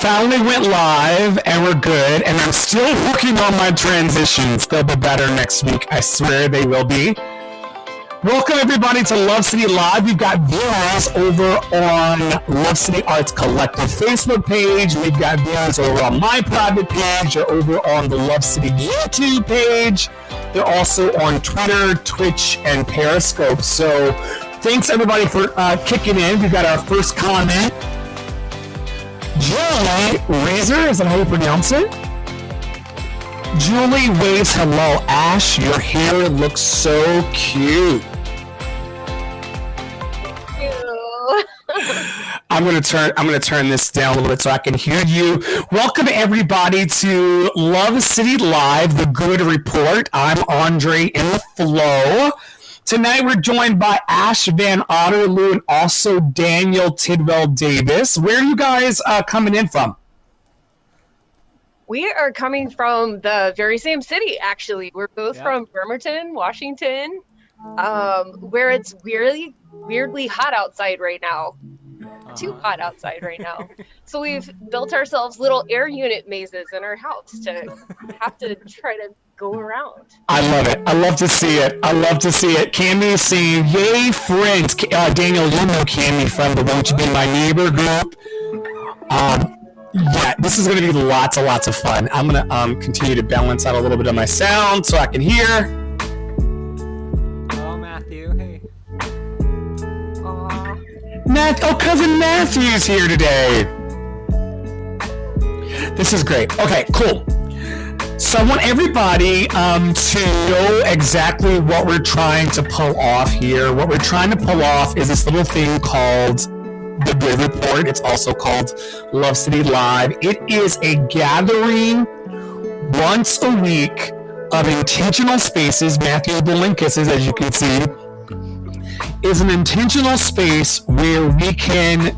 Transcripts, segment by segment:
finally went live and we're good. And I'm still working on my transitions. They'll be better next week. I swear they will be. Welcome everybody to Love City Live. We've got viewers over on Love City Arts Collective Facebook page. We've got viewers over on my private page or over on the Love City YouTube page. They're also on Twitter, Twitch, and Periscope. So thanks everybody for uh, kicking in. We've got our first comment. Julie Razor, is that how you pronounce it? Julie waves hello. Ash, your hair looks so cute. I'm gonna turn I'm gonna turn this down a little bit so I can hear you. Welcome everybody to Love City Live, the Good Report. I'm Andre in the flow. Tonight we're joined by Ash Van Otterloo and also Daniel Tidwell Davis. Where are you guys uh, coming in from? We are coming from the very same city, actually. We're both yeah. from Bremerton, Washington, um, where it's weirdly, weirdly hot outside right now. Uh-huh. Too hot outside right now. so we've built ourselves little air unit mazes in our house to have to try to go around. I love it. I love to see it. I love to see it. Cami is saying, "Yay, friends!" Uh, Daniel, you know Cami from the "Won't You Be My Neighbor" group. Um, yeah, this is going to be lots and lots of fun. I'm going to um, continue to balance out a little bit of my sound so I can hear. Oh, Matthew, hey. Aww. Matt, oh, cousin Matthew's here today. This is great. Okay, cool. So I want everybody um, to know exactly what we're trying to pull off here. What we're trying to pull off is this little thing called the Good Report. It's also called Love City Live. It is a gathering once a week of intentional spaces. Matthew Belinkus, as you can see, is an intentional space where we can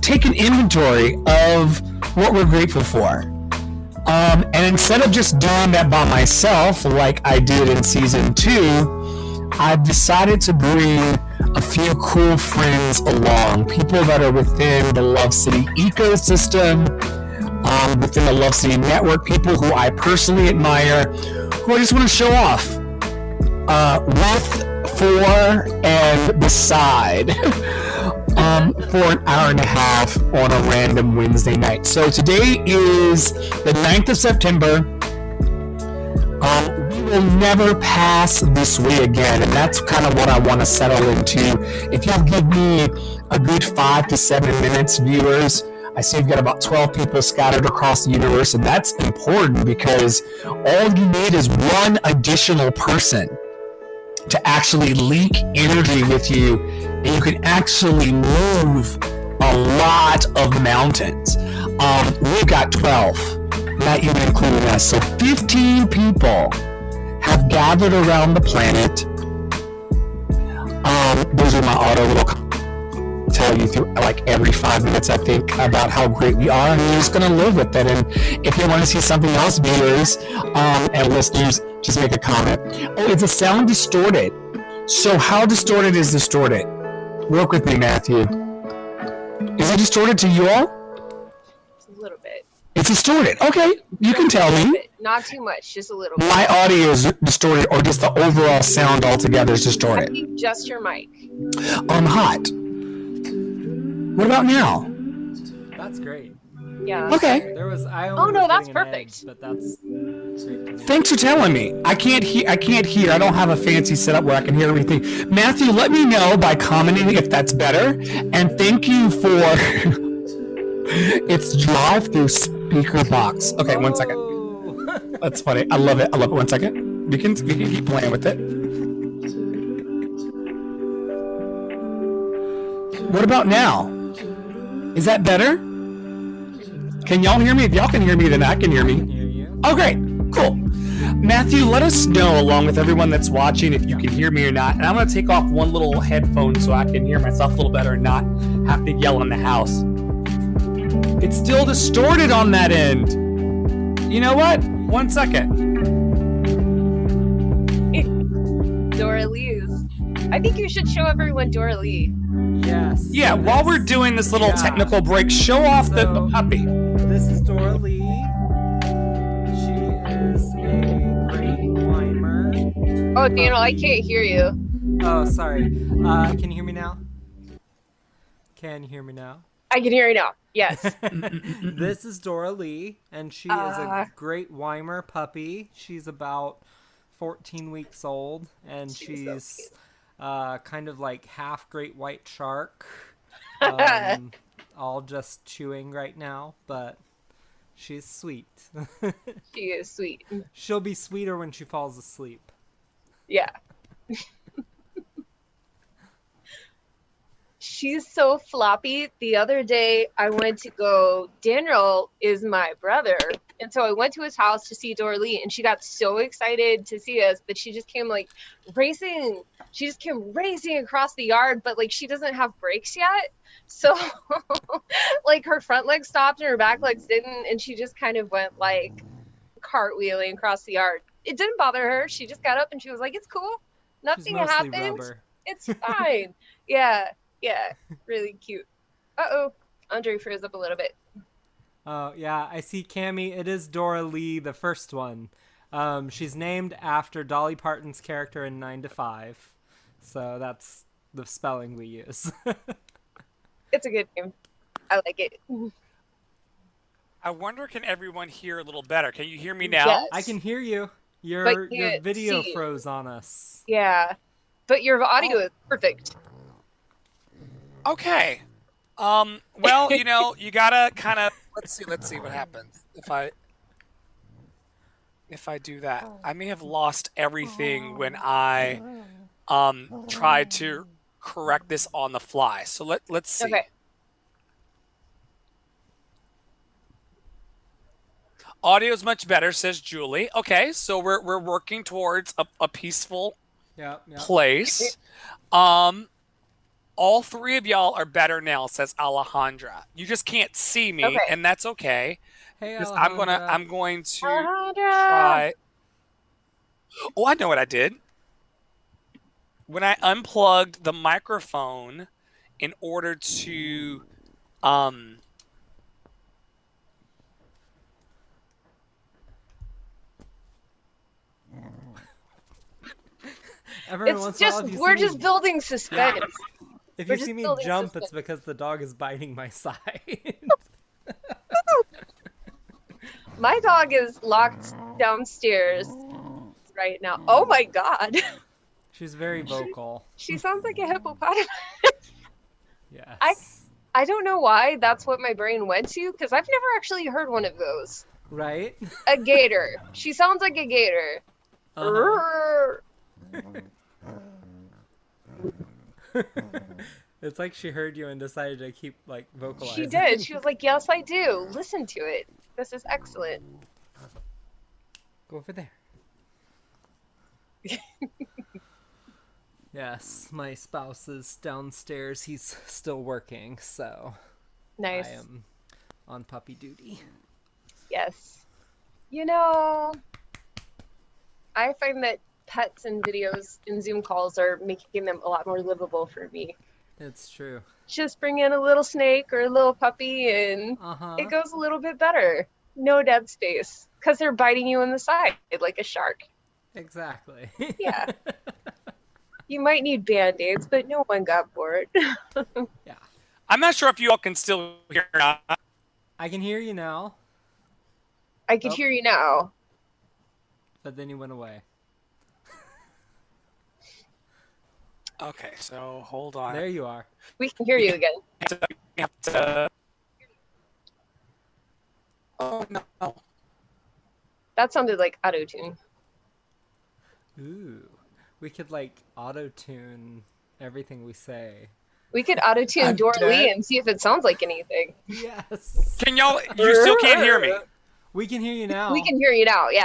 take an inventory of what we're grateful for um, and instead of just doing that by myself, like I did in season two, I've decided to bring a few cool friends along, people that are within the Love City ecosystem, um, within the Love City network, people who I personally admire, who I just want to show off uh, with, for, and beside. um, for an hour and a half on a random Wednesday night. So today is the 9th of September. Um, we will never pass this way again, and that's kind of what I want to settle into. If you'll give me a good five to seven minutes, viewers, I see you've got about 12 people scattered across the universe, and that's important because all you need is one additional person to actually link energy with you and you can actually move a lot of mountains. Um, we've got 12, not even including us. So 15 people have gathered around the planet. Um, those are my auto little tell you through like every five minutes, I think, about how great we are, and you're just to live with it. And if you want to see something else, viewers um, and listeners, just make a comment. Oh, is a sound distorted. So how distorted is distorted? Work with me, Matthew. Is it distorted to you all? a little bit. It's distorted. Okay, you can tell me. Not too much, just a little bit. My audio is distorted, or just the overall sound altogether is distorted? I think just your mic. I'm hot. What about now? That's great. Yeah. Okay. There was I Oh no, that's perfect. Edge, but that's Thanks for telling me. I can't hear I can't hear. I don't have a fancy setup where I can hear everything. Matthew, let me know by commenting if that's better. And thank you for it's drive through speaker box. Okay, one second. Oh. That's funny. I love it. I love it. One second. We can we can keep playing with it. What about now? Is that better? Can y'all hear me? If y'all can hear me, then I can hear me. Oh, great. Cool. Matthew, let us know, along with everyone that's watching, if you can hear me or not. And I'm going to take off one little headphone so I can hear myself a little better and not have to yell in the house. It's still distorted on that end. You know what? One second. Dora Lee's. I think you should show everyone Dora Lee. Yes. Yeah, while we're doing this little Yeah. technical break, show off the, the So- puppy. Oh, Daniel, I can't hear you. Oh, sorry. Uh, can you hear me now? Can you hear me now? I can hear you now. Yes. this is Dora Lee, and she is Uh. a great Weimar puppy. She's about 14 weeks old, and She's so uh, kind of like half great white shark. Um, all just chewing right now, but she's sweet. she is sweet. She'll be sweeter when she falls asleep. Yeah. She's so floppy. The other day I went to go, Daniel is my brother. And so I went to his house to see Dora and she got so excited to see us, but she just came like racing. She just came racing across the yard, but like she doesn't have brakes yet. So like her front legs stopped and her back legs didn't. And she just kind of went like cartwheeling across the yard. It didn't bother her. She just got up and she was like, it's cool. Nothing happened. rubber. It's fine. yeah, yeah, really cute. Uh oh, Andre froze up a little bit. Oh yeah, I see Cami. It is Dora Lee, the first one. Um, she's named after Dolly Parton's character in Nine to Five, so that's the spelling we use. It's a good name. I like it. I wonder, can everyone hear a little better? Can you hear me now? Yes. I can hear you. Your But your video see froze on us. Yeah, but your audio is perfect. Okay. Um. Well, you know, you gotta kind of let's see. Let's see what happens if I if I do that. I may have lost everything when I um tried to correct this on the fly. So let let's see. Okay. Audio's much better, says Julie. Okay, so we're we're working towards a, a peaceful Yeah, yeah. place. Um, all three of y'all are better now, says Alejandra. You just can't see me, Okay. and that's okay. Hey, 'cause I'm gonna I'm going to Alejandra! try. Oh, I know what I did. When I unplugged the microphone in order to um Every It's once in a while, just we're just me, building suspense. if we're you see me building jump, it's because the dog is biting my side. My dog is locked downstairs right now. Oh my god, She's very vocal. she sounds like a hippopotamus. Yes. I- I don't know why that's what my brain went to because I've never actually heard one of those. Right? A gator. she sounds like a gator. Uh-huh. It's like she heard you and decided to keep like vocalizing. She did. She was like, "Yes, I do. Listen to it. This is excellent." Go over there. yes, my spouse is downstairs. He's still working, so Nice. I am on puppy duty. Yes. You know, I find that pets and videos and Zoom calls are making them a lot more livable for me. It's true. Just bring in a little snake or a little puppy and Uh huh. it goes a little bit better. No dead space because they're biting you in the side like a shark. Exactly. Yeah. You might need band aids, but no one got bored. yeah. I'm not sure if you all can still hear or not. I can hear you now, I could Oh. hear you now. but then you went away. Okay, so hold on. There you are. We can hear you again. to- Oh no. That sounded like auto tune. Ooh. We could like auto tune everything we say. We could auto tune I'm Lee and see if it sounds like anything. Yes. Can y'all? You still can't hear me. We can hear you now. We can hear you now, yeah.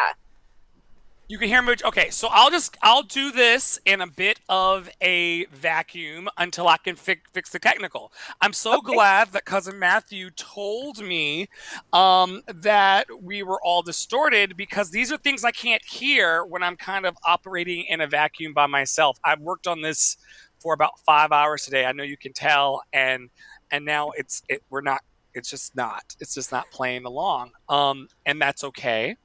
You can hear me. Okay, so I'll just I'll do this in a bit of a vacuum until I can fi- fix the technical. I'm so okay. glad that cousin Matthew told me um, that we were all distorted because these are things I can't hear when I'm kind of operating in a vacuum by myself. I've worked on this for about five hours today. I know you can tell, and and now it's it, we're not. It's just not. It's just not playing along, um, and that's okay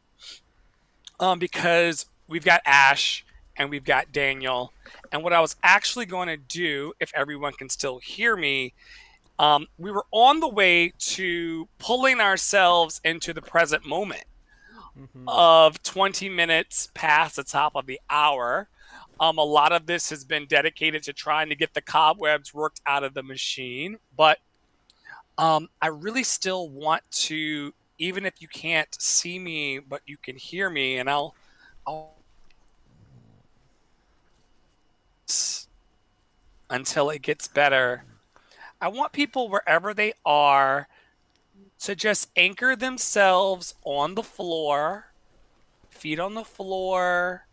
um, because we've got Ash and we've got Daniel. And what I was actually going to do, if everyone can still hear me, um, we were on the way to pulling ourselves into the present moment mm-hmm. of 20 minutes past the top of the hour. Um, a lot of this has been dedicated to trying to get the cobwebs worked out of the machine, but um, I really still want to even if you can't see me, but you can hear me, and I'll, I'll until it gets better. I want people wherever they are to just anchor themselves on the floor, feet on the floor,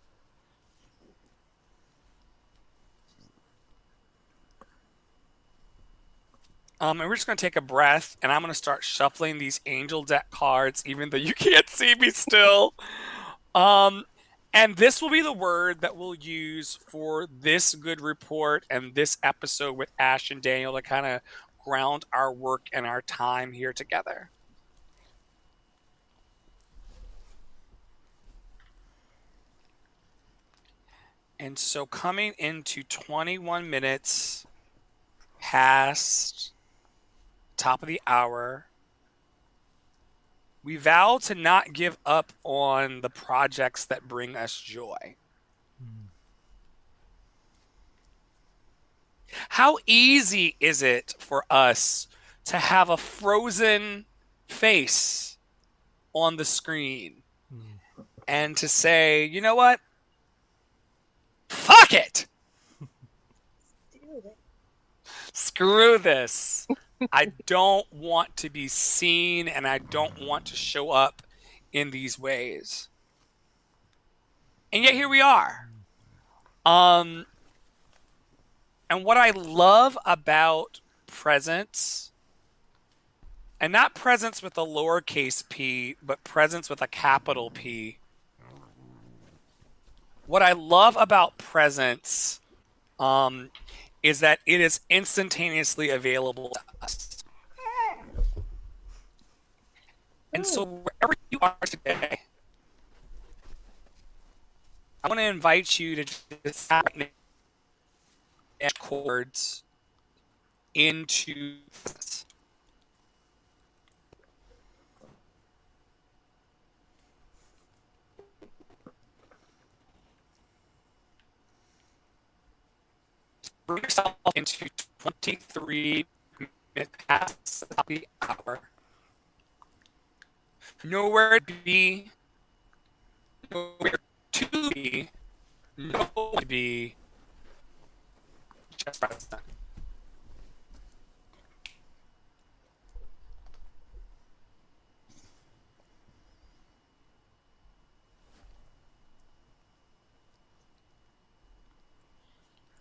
Um, and we're just going to take a breath, and I'm going to start shuffling these angel deck cards, even though you can't see me still. Um, and this will be the word that we'll use for this good report and this episode with Ash and Daniel to kind of ground our work and our time here together. And so coming into 21 minutes past top of the hour. We vow to not give up on the projects that bring us joy. How easy is it for us to have a frozen face on the screen mm. and to say, you know what? Fuck it! Screw this. I don't want to be seen and I don't want to show up in these ways. And yet here we are. Um and what I love about presence and not presence with a lowercase p, but presence with a capital P. What I love about presence um, is that it is instantaneously available to us. And so, wherever you are today, I want to invite you to just chords into this. Bring yourself into 23 minutes past the hour. Nowhere to be, nowhere to be, nowhere to be, just present.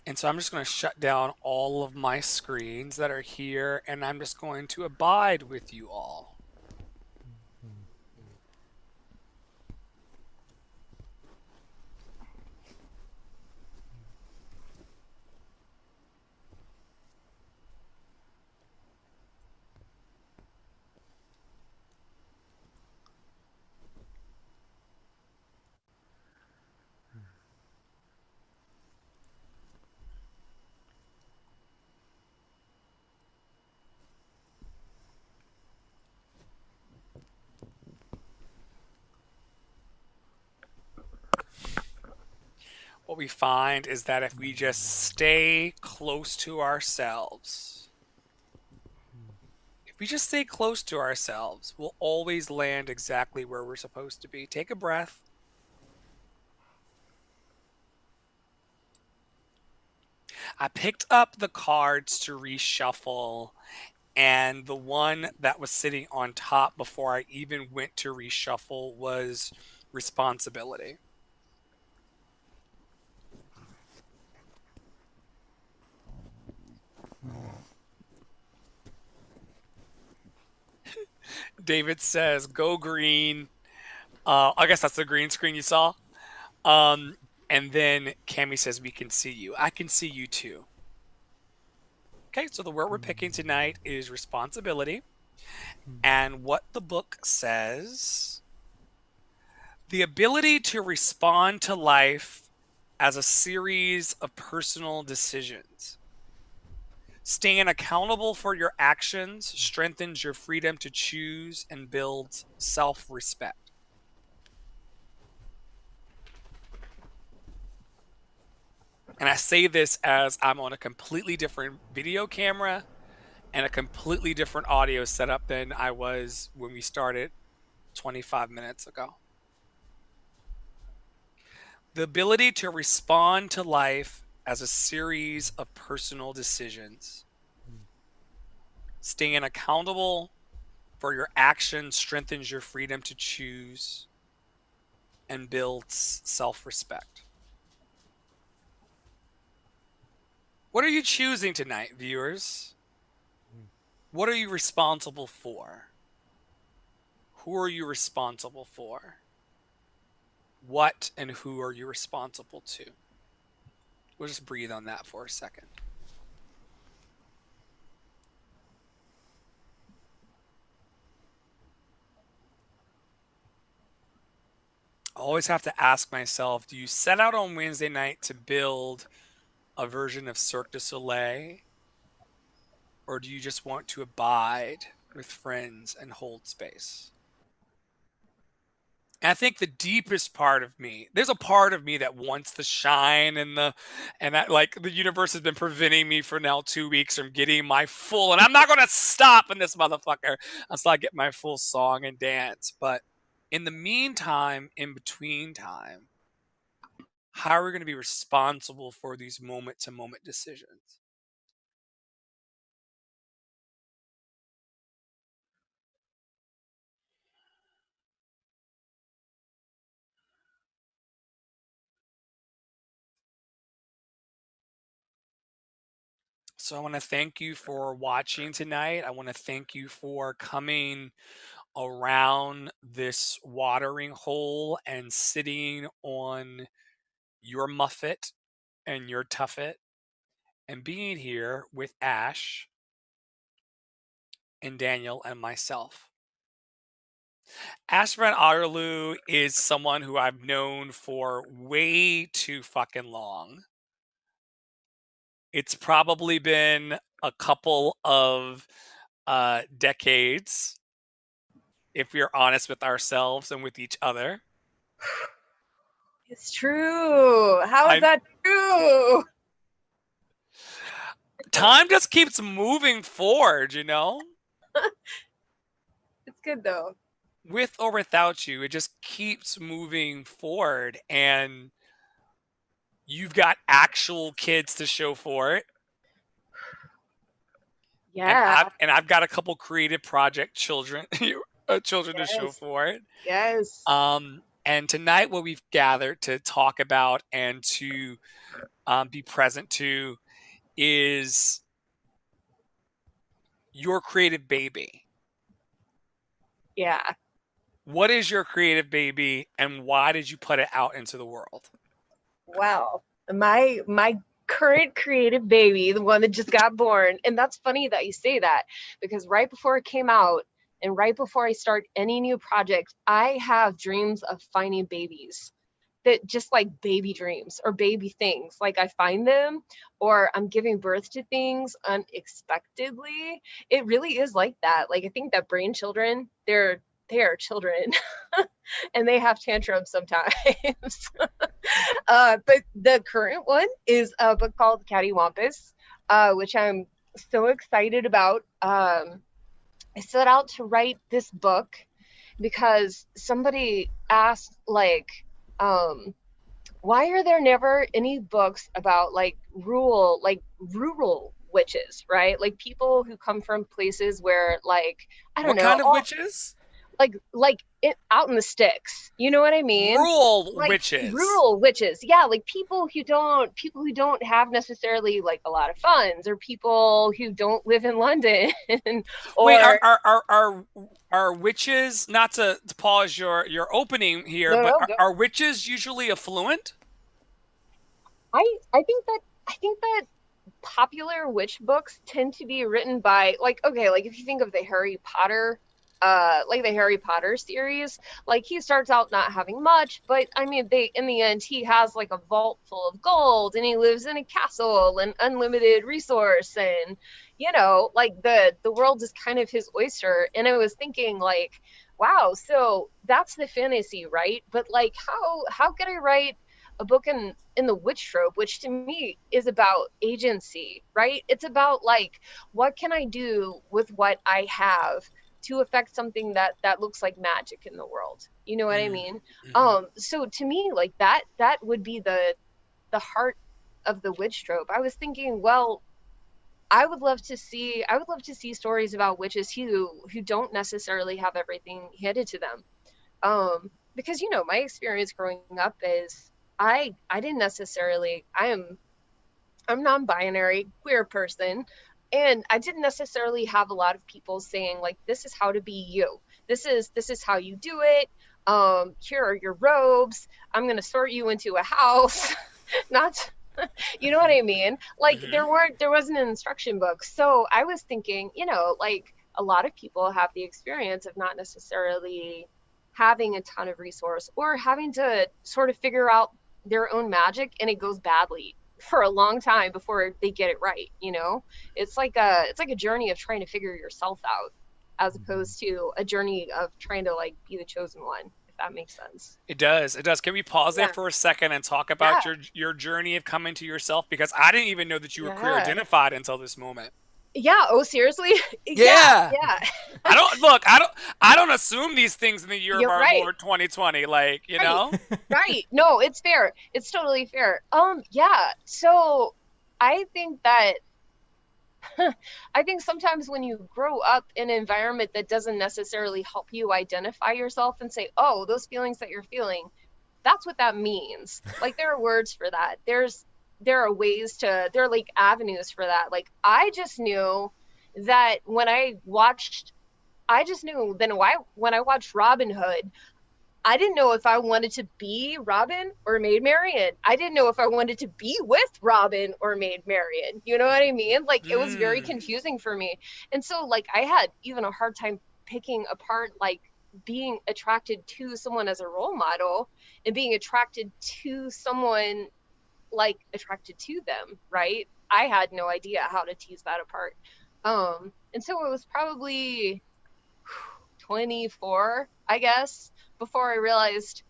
And so I'm just going to shut down all of my screens that are here and I'm just going to abide with you all. what we find is that if we just stay close to ourselves, if we just stay close to ourselves, we'll always land exactly where we're supposed to be. Take a breath. I picked up the cards to reshuffle, and the one that was sitting on top before I even went to reshuffle was responsibility. David says, "Go green." Uh, I guess that's the green screen you saw. Um, and then Cami says, "We can see you. I can see you too." Okay, so the word we're picking tonight is responsibility, and what the book says: the ability to respond to life as a series of personal decisions. Staying accountable for your actions strengthens your freedom to choose and builds self respect. And I say this as I'm on a completely different video camera and a completely different audio setup than I was when we started 25 minutes ago. The ability to respond to life as a series of personal decisions. Staying accountable for your actions strengthens your freedom to choose and builds self respect. What are you choosing tonight, viewers? What are you responsible for? Who are you responsible for? What and who are you responsible to? We'll just breathe on that for a second. I always have to ask myself do you set out on Wednesday night to build a version of Cirque du Soleil? Or do you just want to abide with friends and hold space? And I think the deepest part of me, there's a part of me that wants the shine and the, and that like the universe has been preventing me for now two weeks from getting my full, and I'm not going to stop in this motherfucker until I get my full song and dance. But in the meantime, in between time, how are we going to be responsible for these moment to moment decisions? So I want to thank you for watching tonight. I want to thank you for coming around this watering hole and sitting on your muffet and your tuffet and being here with Ash and Daniel and myself. Ash Van Otterloo is someone who I've known for way too fucking long. It's probably been a couple of uh, decades, if we're honest with ourselves and with each other. It's true. How is I'm- that true? Time just keeps moving forward, you know? It's good though. with or without you, it just keeps moving forward. And you've got actual kids to show for it. And Yeah. I've, and I've got a couple creative project children, uh, children to show for it. Yes. Um, and tonight, what we've gathered to talk about and to um, be present to is your creative baby. yeah. What is your creative baby, and why did you put it out into the world? Wow. My my current creative baby, the one that just got born, and that's funny that you say that because right before it came out and right before I start any new project, I have dreams of finding babies that just like baby dreams or baby things. Like I find them or I'm giving birth to things unexpectedly. It really is like that. Like I think that brain children, they're they are children and they have tantrums sometimes. uh, but the current one is a book called Cattywampus, uh, which I'm so excited about. Um, I set out to write this book because somebody asked, like, um, why are there never any books about like rural, like rural witches, right? Like people who come from places where, like, I don't know. What know, kind of all- witches? Like like it, out in the sticks. You know what I mean? Rural like, witches. Rural witches. Yeah, like people who don't people who don't have necessarily like a lot of funds or people who don't live in London. or Wait, are, are, are, are, are witches, not to, to pause your, your opening here, No, but no, are, are witches usually affluent? I I think that I think that popular witch books tend to be written by like okay, like if you think of the Harry Potter uh like the Harry Potter series, like he starts out not having much, but I mean they in the end he has like a vault full of gold and he lives in a castle and unlimited resource and you know, like the the world is kind of his oyster and I was thinking like wow, so that's the fantasy, right? But like how how could I write a book in in the witch trope which to me is about agency right it's about like what can i do with what i have to affect something that that looks like magic in the world. You know what i Mm. mean? Mhm. um so to me like that that would be the the heart of the witch trope. I was thinking well i would love to see i would love to see stories about witches who who don't necessarily have everything handed to them. Um because you know my experience growing up is i i didn't necessarily i am i'm non-binary queer person and i didn't necessarily have a lot of people saying like this is how to be you. This is this is how you do it. Um here are your robes. I'm going to sort you into a house. Not you know what i mean? Like Mhm. there weren't there wasn't an instruction book. So i was thinking you know like a lot of people have the experience of not necessarily having a ton of resource or having to sort of figure out their own magic and it goes badly for a long time before they get it right you know it's like a it's like a journey of trying to figure yourself out as mm-hmm. opposed to a journey of trying to like be the chosen one if that makes sense It does. It does. Can we pause there for a second and talk about Yeah. your your journey of coming to yourself? Because I didn't even know that you were queer Yeah. identified until this moment. Yeah oh seriously Yeah. yeah I don't look. I don't. I don't assume these things in the year You're of our right. Lord 2020. Like you Right. know. right no it's fair it's totally fair um yeah so i think that i think sometimes when you grow up in an environment that doesn't necessarily help you identify yourself and say oh those feelings that you're feeling that's what that means like there are words for that there's there are ways to there are like avenues for that like i just knew that when i watched i just knew then why when i watched robin hood I didn't know if I wanted to be Robin or Maid Marian. I didn't know if I wanted to be with Robin or Maid Marian. You know what I mean? Like it was very Mm. confusing for me. And so like I had even a hard time picking apart like being attracted to someone as a role model and being attracted to someone like attracted to them, right? I had no idea how to tease that apart. Um and so it was probably 24, I guess, before I realized,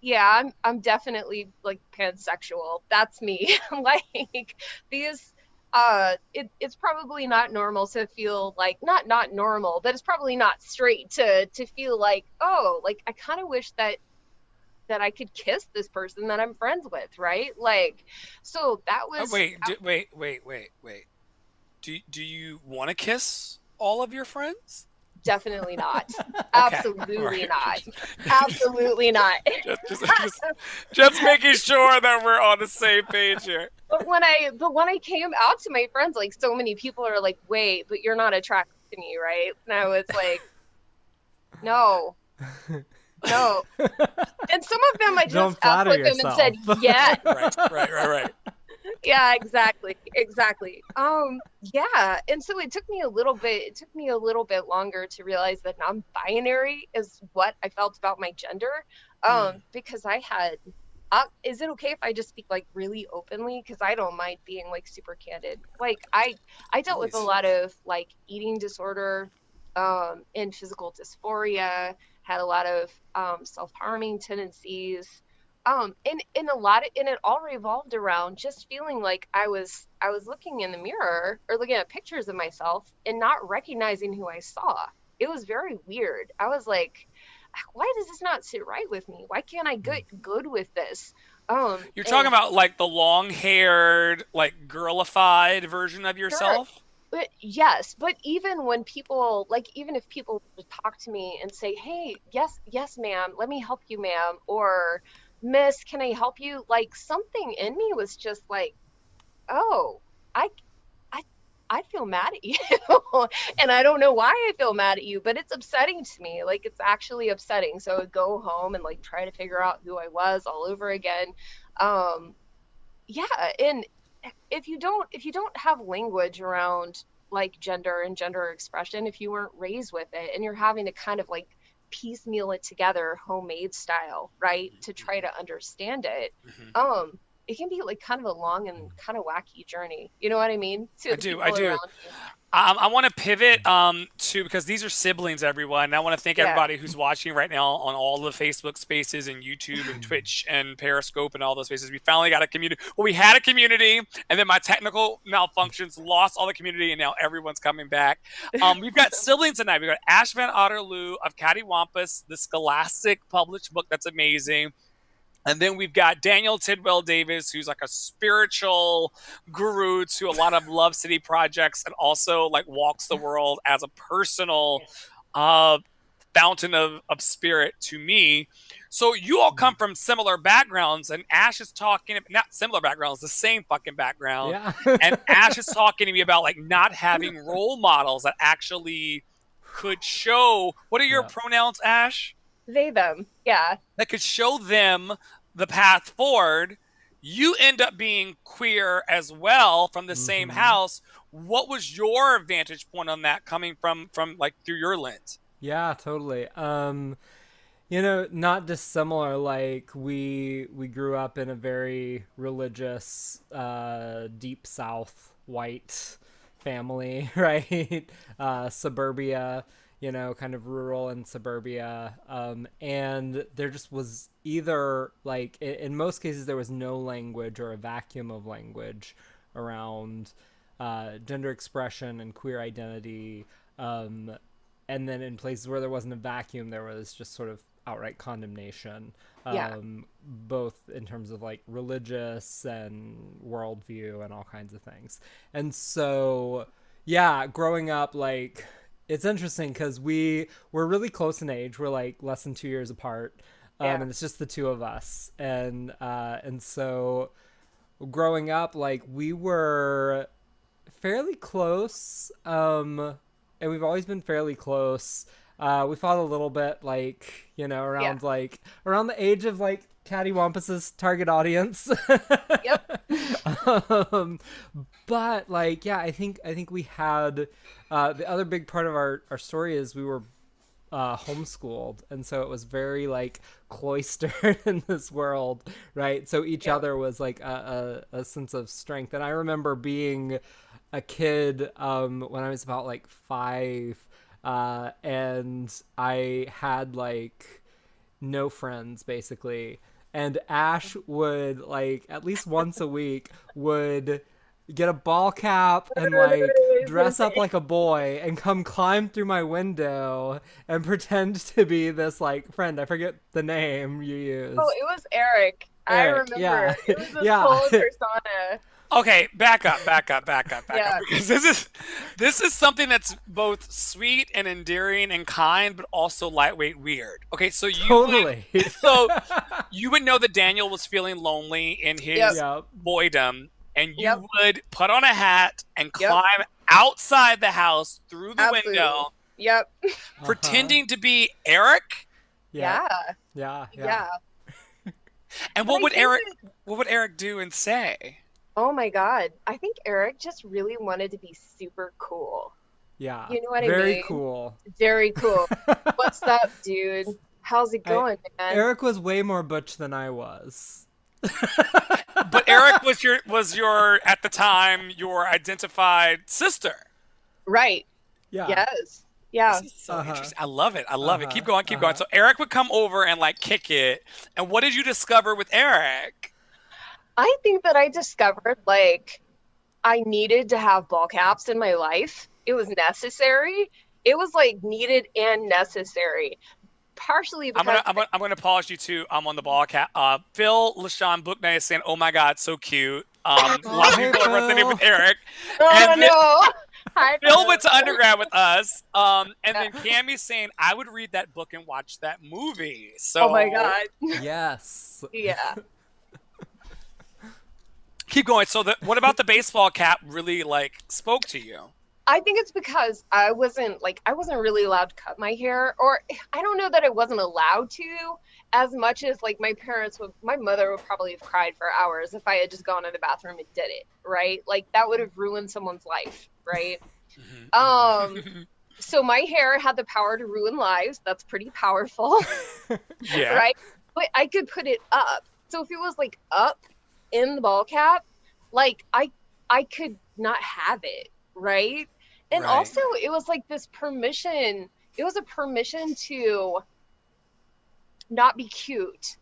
yeah, I'm I'm definitely like pansexual. That's me. like these uh it, it's probably not normal to feel like not not normal, but it's probably not straight to to feel like, oh, like I kind of wish that that I could kiss this person that I'm friends with, right? Like so that Oh, was wait. Do, wait. Wait. Wait. Wait. Do Do you want to kiss all of your friends? definitely not. Okay. Absolutely Alright. not. Absolutely not. Just, just, just, just making sure that we're on the same page here. but when I but when I came out to my friends, like so many people are like, "Wait, but you're not attracted to me, right?" And I was like, "No, no." And some of them I just output them and said. "Yeah, Right. Right. Right. Right. yeah, exactly, exactly." Um, yeah. And so it took me a little bit. It took me a little bit longer to realize that non-binary is what I felt about my gender, um, because I had. Uh, is it okay if I just speak like really openly? Because I don't mind being like super candid. Like I, I dealt with a lot of like eating disorder, um, and physical dysphoria. Had a lot of um, self-harming tendencies, um, and and a lot of and it all revolved around just feeling like I was I was looking in the mirror or looking at pictures of myself and not recognizing who I saw. It was very weird. I was like, why does this not sit right with me? Why can't I get good with this? Um, You're talking and- about like the long-haired, like girlified version of yourself. But yes, but even when people like even if people talk to me and say, "Hey, yes, yes, ma'am, let me help you, ma'am," or "Miss, can I help you?" Like something in me was just like, "Oh, I I I feel mad at you." and I don't know why I feel mad at you, but it's upsetting to me. Like it's actually upsetting. So I would go home and like try to figure out who I was all over again. Um yeah, and if you don't if you don't have language around like gender and gender expression if you weren't raised with it and you're having to kind of like piecemeal it together homemade style right to Mm-hmm. try to understand it Mhm. um it can be like kind of a long and kind of wacky journey you know what i mean to I do, I do. Around. Um, I want to pivot um, to because these are siblings, everyone. And I want to thank Yeah. everybody who's watching right now on all the Facebook spaces and YouTube and Twitch and Periscope and all those spaces. We finally got a community. Well, we had a community, and then my technical malfunctions lost all the community, and now everyone's coming back. Um, we've got siblings tonight. We've got Ash Van Otterloo of Cattywampus, the Scholastic published book that's amazing. And then we've got Daniel Tidwell Davis, who's like a spiritual guru to a lot of Love City projects and also like walks the world as a personal uh, fountain of, of spirit to me. So you all come from similar backgrounds, and Ash is talking not similar backgrounds, the same fucking background. Yeah. And Ash is talking to me about like not having role models that actually could show what are your Yeah. pronouns, Ash? They them yeah that could show them the path forward. You end up being queer as well from the same Mhm. house. What was your vantage point on that coming from from like through your lens? Yeah, totally. Um, you know, not dissimilar. Like we we grew up in a very religious, uh, deep South white family, right? Uh, suburbia, you know, kind of rural and suburbia. Um, and there just was either like in, in most cases there was no language or a vacuum of language around uh, gender expression and queer identity. Um, and then in places where there wasn't a vacuum, there was just sort of outright condemnation, um, Yeah. both in terms of like religious and worldview and all kinds of things. And so, yeah, growing up, like it's interesting because we we're really close in age. We're like less than two years apart, um, Yeah. and it's just the two of us. And uh, and so, growing up, like we were fairly close um and we've always been fairly close uh we fought a little bit like you know around like around the age of like cattywampus's target audience Yep. um but like yeah i think i think we had uh the other big part of our our story is we were uh, homeschooled, and so it was very like cloistered in this world, right? So each Yeah. other was like a, a, a sense of strength, and I remember being a kid um, when I was about like five, uh, and I had like no friends basically, and Ash would like at least once a week would get a ball cap and like dress up like a boy and come climb through my window and pretend to be this like friend. I forget the name you use. oh it was eric, i remember yeah. it was this Yeah. whole persona Okay, back up, back up, back up, back Yeah. up. Because this is this is something that's both sweet and endearing and kind, but also lightweight weird. Okay, so you would- so you would know that Daniel was feeling lonely in his Yep. yep. boydom, and you Yep. would put on a hat and Yep. climb outside the house through the Absolutely. window, yep uh-huh. pretending to be Eric. Yeah. yeah Yeah. yeah, And what I would Eric? What would Eric do and say? Oh my god i think eric just really wanted to be super cool Yeah. You know what I mean? Very cool. very cool what's up dude how's it I- going man Eric was way more butch than I was. But Eric was your was your at the time your identified sister. right Yeah. yes yeah This is so Uh-huh. interesting. I love it. I love it. Uh-huh. Keep going. Keep going. Uh-huh. So Eric would come over and like kick it. And what did you discover with Eric? I think that I discovered like I needed to have ball caps in my life. It was necessary. It was like needed and necessary. Partially I'm because gonna, I'm gonna I'm gonna pause you too. I'm on the ball cap. Uh, Phil Lashawn Book Night is saying, "Oh my God, so cute." Um, a lot of Hey, people are resonating with Eric. oh and the- no, Hi, Phil went to undergrad with us. Um, and then Cami's saying I would read that book and watch that movie. So Oh my god. yes. Yeah. keep going. So the, what about the baseball cap really like spoke to you? I think it's because I wasn't like I wasn't really allowed to cut my hair, or I don't know that I wasn't allowed to as much as like my parents would. My mother would probably have cried for hours if I had just gone in the bathroom and did it. Right? Like that would have ruined someone's life. Right? Um. So my hair had the power to ruin lives. That's pretty powerful. Yeah. right? But I could put it up. So if it was like up in the ball cap, like I I could not have it, right? And Right. also it was like this permission. It was a permission to not be cute.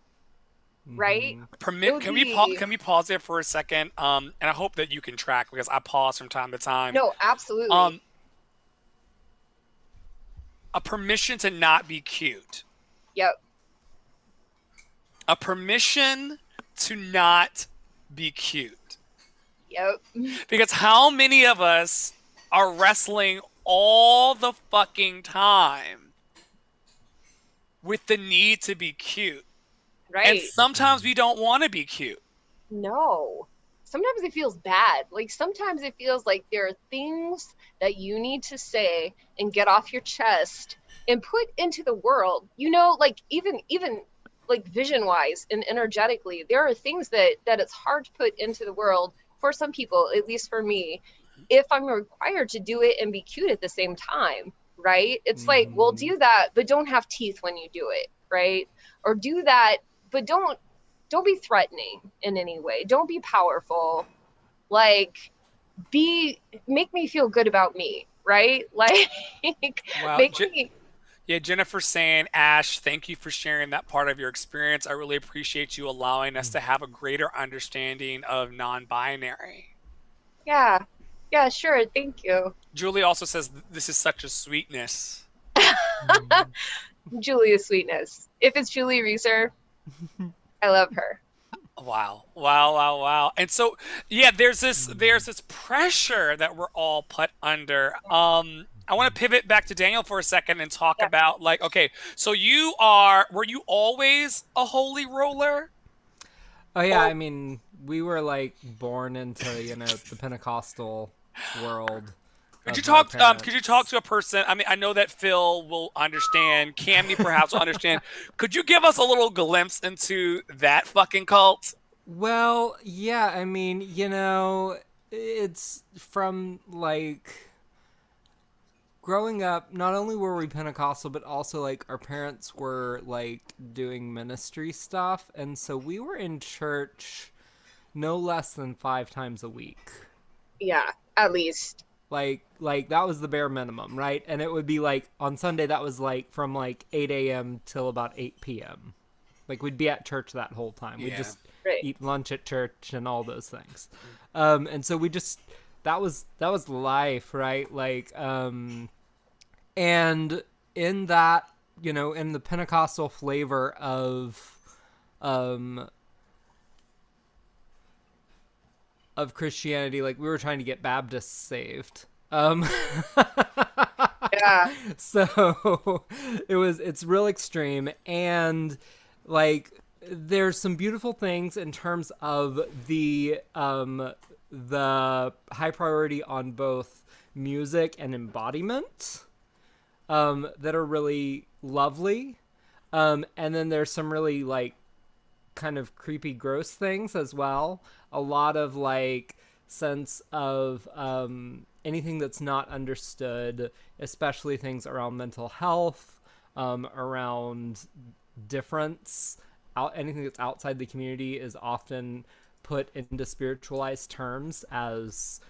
Right? Mhm. Permit? would Can we pa- can we pause there for a second? Um, and I hope that you can track because I pause from time to time. No, absolutely. Um, a permission to not be cute. yep. A permission to not be cute. Yep. Because how many of us are wrestling all the fucking time with the need to be cute? Right. And sometimes we don't want to be cute. No. Sometimes it feels bad. Like sometimes it feels like there are things that you need to say and get off your chest and put into the world. You know, like even even like vision wise and energetically, there are things that that it's hard to put into the world for some people, at least for me, if I'm required to do it and be cute at the same time, right? It's like, well, do mm-hmm. that, but don't have teeth when you do it, right? Or do that, but don't don't be threatening in any way don't be powerful like be make me feel good about me right like Wow, make J- me Yeah, Jennifer saying, Ash, thank you for sharing that part of your experience. I really appreciate you allowing us to have a greater understanding of non binary. yeah yeah sure thank you Julie also says, This is such a sweetness. julia sweetness if it's julie reeser i love her Wow. Wow, wow, wow. And so yeah, there's this there's this pressure that we're all put under. Um I want to pivot back to Daniel for a second and talk Yeah. about like okay, so you are were you always a holy roller? Oh yeah, I mean, we were like born into you know the Pentecostal world. Could you talk? Um, could you talk to a person? I mean, I know that Phil will understand. Cami perhaps will understand. Could you give us a little glimpse into that fucking cult? Well, yeah, I mean, you know, it's from like growing up, not only were we Pentecostal, but also like our parents were like doing ministry stuff. And so we were in church no less than five times a week. yeah at least Like, like that was the bare minimum, right? And it would be like on Sunday, that was like from like 8 a.m. till about 8 p.m. Like we'd be at church that whole time. We'd Yeah. just Right. eat lunch at church and all those things. Um, and so we just that was that was life, right? Like, um, and in that, you know, in the Pentecostal flavor of, um, of Christianity, like we were trying to get Baptists saved. Um, yeah. So it was it's real extreme. And like there's some beautiful things in terms of the um the high priority on both music and embodiment um that are really lovely. Um and then there's some really like kind of creepy gross things as well. A lot of like sense of um, anything that's not understood especially things around mental health um, around difference. Out anything that's outside the community is often put into spiritualized terms as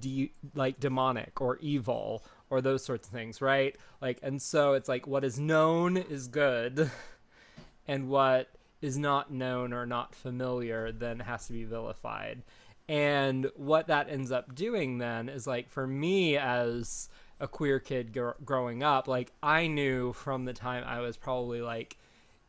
de- like demonic or evil or those sorts of things right like and so it's like what is known is good and what is not known or not familiar then has to be vilified. And what that ends up doing then is like for me as a queer kid gr- growing up, like I knew from the time I was probably like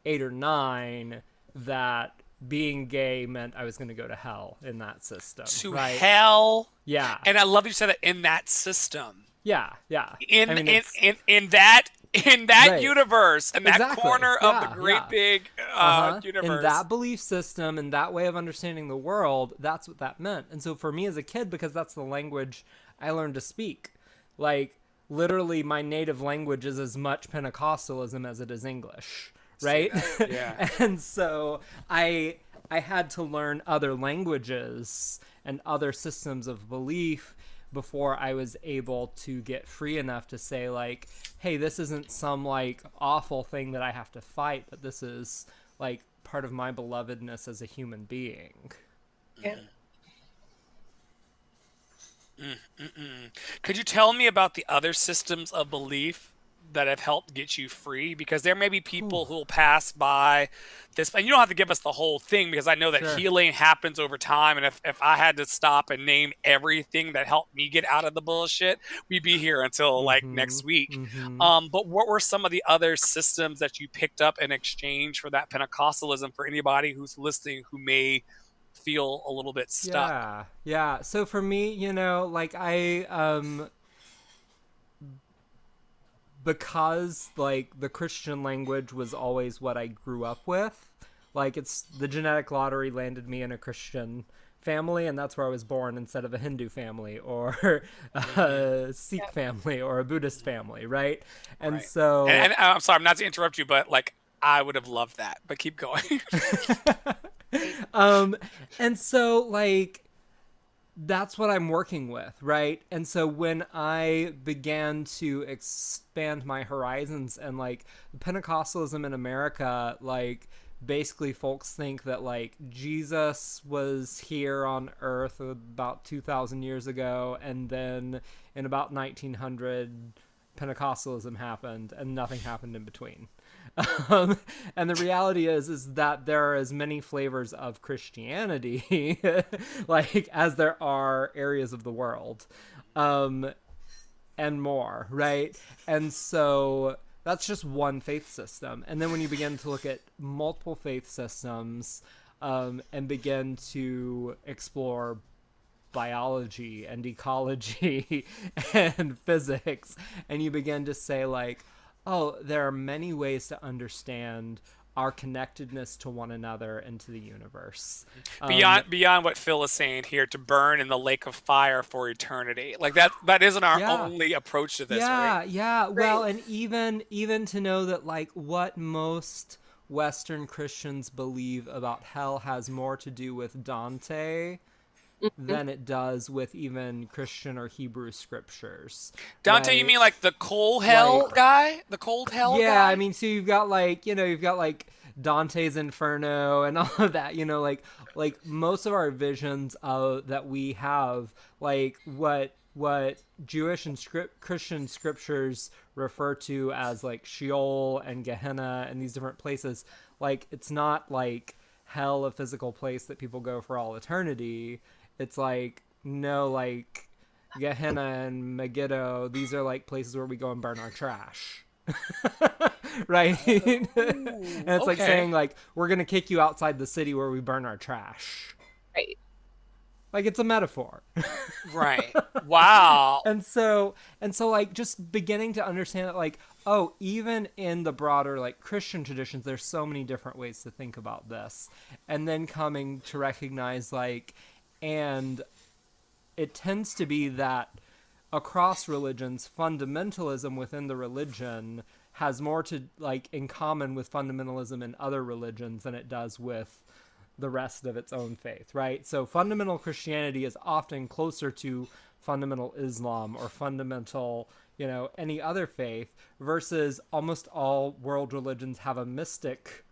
eight or nine that being gay meant I was going to go to hell in that system. To right? hell. Yeah. And I love you said that in that system. Yeah, yeah. In I mean, in, in in that in that Right. universe, in that Exactly. corner of the great yeah. big uh, uh-huh. universe. In that belief system and that way of understanding the world, that's what that meant. And so for me as a kid, because that's the language I learned to speak, like literally my native language is as much Pentecostalism as it is English, right? Yeah. and so I I had to learn other languages and other systems of belief before I was able to get free enough to say like, hey, this isn't some like awful thing that I have to fight, but this is like part of my belovedness as a human being. Yeah. Mm-hmm. Mm-hmm. Could you tell me about the other systems of belief that have helped get you free? Because there may be people who will pass by this, and you don't have to give us the whole thing because I know that Sure. healing happens over time. And if, if I had to stop and name everything that helped me get out of the bullshit, we'd be here until like next week. Mhm. Um, but what were some of the other systems that you picked up in exchange for that Pentecostalism for anybody who's listening who may feel a little bit stuck? Yeah, yeah. So for me, you know, like I um because like the Christian language was always what I grew up with. Like it's the genetic lottery landed me in a Christian family and that's where I was born instead of a Hindu family or a Sikh family or a Buddhist family, right? And Right. so And, and I'm sorry, I'm not to interrupt you, but like I would have loved that. But keep going. um and so like that's what i'm working with right? And so when i began to expand my horizons and like pentecostalism in america like basically folks think that like jesus was here on earth about 2000 years ago and then in about 1900 pentecostalism happened and nothing happened in between um, and the reality is is that there are as many flavors of christianity like as there are areas of the world um, and more right? And so that's just one faith system. And then when you begin to look at multiple faith systems um, and begin to explore biology and ecology and physics and you begin to say like oh there are many ways to understand our connectedness to one another and to the universe Um, beyond beyond what Phil is saying here, to burn in the lake of fire for eternity. Like that that isn't our Yeah. only approach to this, yeah right? yeah well and even even to know that like what most western christians believe about hell has more to do with dante than it does with even christian or hebrew scriptures Dante, you mean like the coal hell Like- guy? The cold hell yeah guy? i mean so you've got like you know you've got like dante's inferno and all of that you know like like most of our visions uh, that we have like what what jewish and script christian scriptures refer to as like sheol and gehenna and these different places like it's not like hell a physical place that people go for all eternity it's like no like gehenna and megiddo these are like places where we go and burn our trash. Right? Oh. And it's like saying like we're gonna kick you outside the city where we burn our trash. Right. like it's a metaphor. Right. Wow. and so and so like just beginning to understand that like oh even in the broader like christian traditions there's so many different ways to think about this. And then coming to recognize like and it tends to be that across religions fundamentalism within the religion has more to like in common with fundamentalism in other religions than it does with the rest of its own faith, right? So fundamental Christianity is often closer to fundamental Islam or fundamental, you know, any other faith versus almost all world religions have a mystic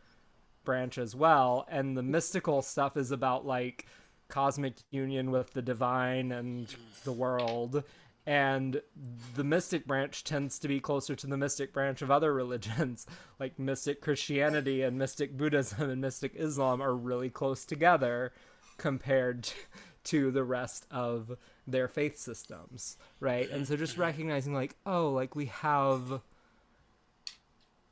branch as well and the mystical stuff is about like cosmic union with the divine and the world. And the mystic branch tends to be closer to the mystic branch of other religions like mystic christianity and mystic buddhism and mystic islam are really close together compared to the rest of their faith systems right? And so just mm-hmm. recognizing like oh like we have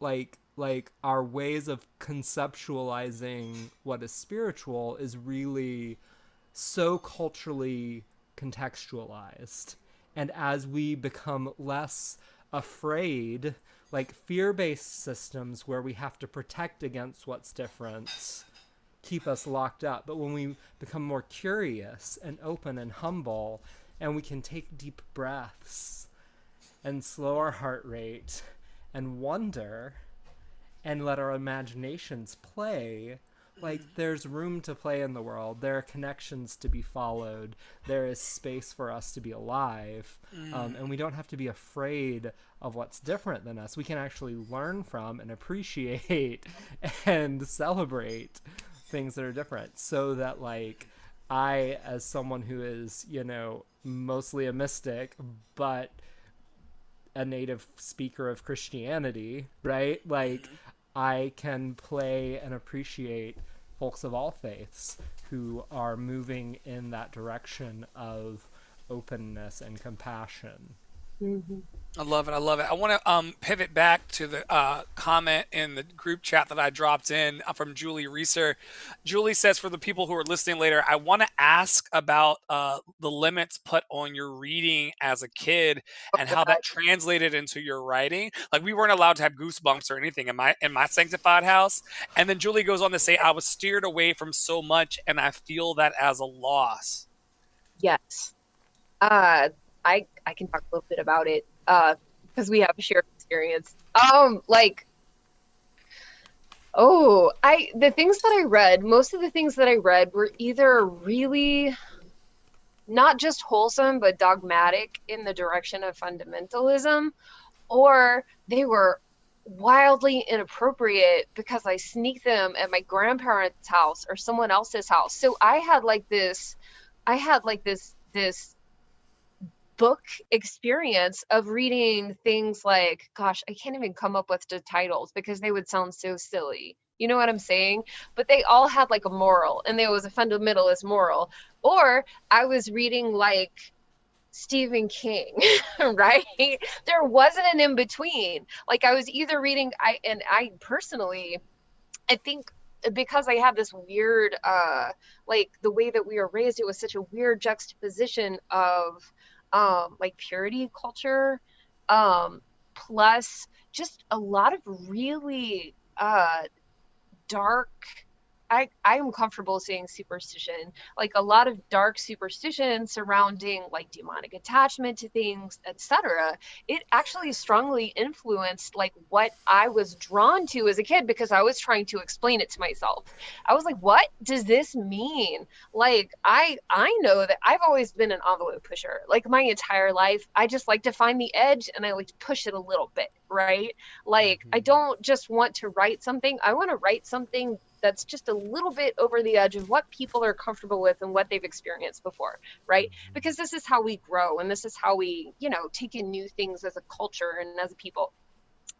like like our ways of conceptualizing what is spiritual is really so culturally contextualized. And as we become less afraid, like fear based systems where we have to protect against what's different keep us locked up. But when we become more curious and open and humble, and we can take deep breaths and slow our heart rate and wonder and let our imaginations play, like there's room to play in the world. There are connections to be followed. There is space for us to be alive. Um, mm. um, and we don't have to be afraid of what's different than us. We can actually learn from and appreciate and celebrate things that are different. So that like i as someone who is you know mostly a mystic but a native speaker of christianity right? Like mm-hmm. I can play and appreciate folks of all faiths who are moving in that direction of openness and compassion. Mm-hmm. I love it. I love it. I want to um, pivot back to the uh, comment in the group chat that I dropped in uh, from Julie Reeser. Julie says, for the people who are listening later, I want to ask about uh, the limits put on your reading as a kid and how that translated into your writing. Like we weren't allowed to have goosebumps or anything in my in my sanctified house. And then Julie goes on to say, I was steered away from so much, and I feel that as a loss. Yes. Uh, I I can talk a little bit about it because uh, we have a shared experience. Um, like, oh, I the things that I read, most of the things that I read were either really not just wholesome but dogmatic in the direction of fundamentalism, or they were wildly inappropriate because I sneaked them at my grandparents' house or someone else's house. So I had like this I had like this this book experience of reading things like gosh i can't even come up with the titles because they would sound so silly you know what i'm saying but they all had like a moral and there was a fundamentalist moral or i was reading like Stephen King, right? There wasn't an in between. Like I was either reading I and I personally I think because I have this weird uh like the way that we were raised it was such a weird juxtaposition of um, like purity culture, um, plus just a lot of really uh, dark I I'm comfortable saying superstition, like a lot of dark superstition surrounding like demonic attachment to things, etc. It actually strongly influenced like what I was drawn to as a kid because I was trying to explain it to myself. I was like, what does this mean? Like I I know that I've always been an envelope pusher. Like my entire life, I just like to find the edge and I like to push it a little bit, right? Like I mm-hmm. don't just want to write something. I want to write something that's just a little bit over the edge of what people are comfortable with and what they've experienced before, right? Mm-hmm. Because this is how we grow and this is how we, you know, take in new things as a culture and as a people.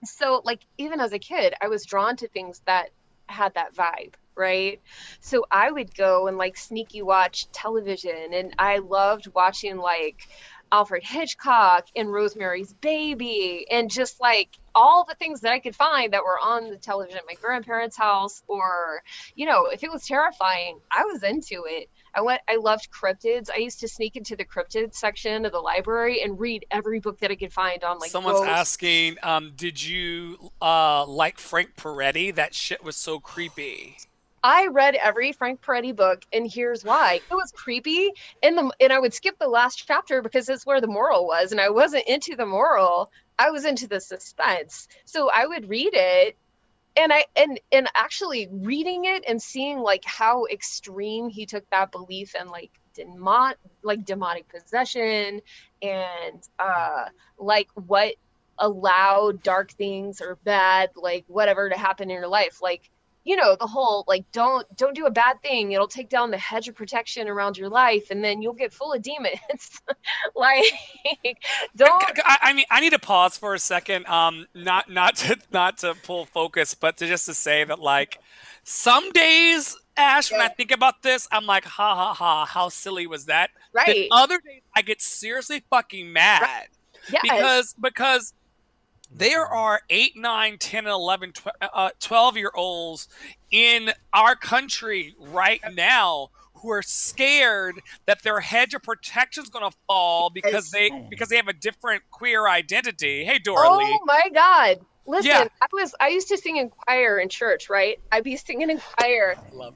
So, like, even as a kid, I was drawn to things that had that vibe, right? So I would go and like sneaky watch television and I loved watching like Alfred Hitchcock and Rosemary's Baby and just like all the things that I could find that were on the television at my grandparents' house or you know if it was terrifying I was into it. I went I loved cryptids. I used to sneak into the cryptid section of the library and read every book that I could find on like someone's ghosts. asking um, did you uh, like Frank Peretti? That shit was so creepy I read every Frank Peretti book, and here's why. It was creepy, and the and I would skip the last chapter because it's where the moral was, and I wasn't into the moral. I was into the suspense. So I would read it, and I and and actually reading it and seeing like how extreme he took that belief and like demon like demonic possession and uh like what allowed dark things or bad like whatever to happen in your life like you know the whole like don't don't do a bad thing. It'll take down the hedge of protection around your life and then you'll get full of demons. Like don't I, I, mean i need to pause for a second um not not to not to pull focus but to just to say that like some days ash when i think about this i'm like ha ha ha how silly was that? Right. the other days i get seriously fucking mad. Right. yes. because because there are 8 9 10 11 tw- uh, 12 year olds in our country right now who are scared that their hedge of protection is going to fall because they because they have a different queer identity hey Dora Lee. Oh my God! Listen, Yeah. I was I used to sing in choir in church, right? I'd be singing in choir. Love-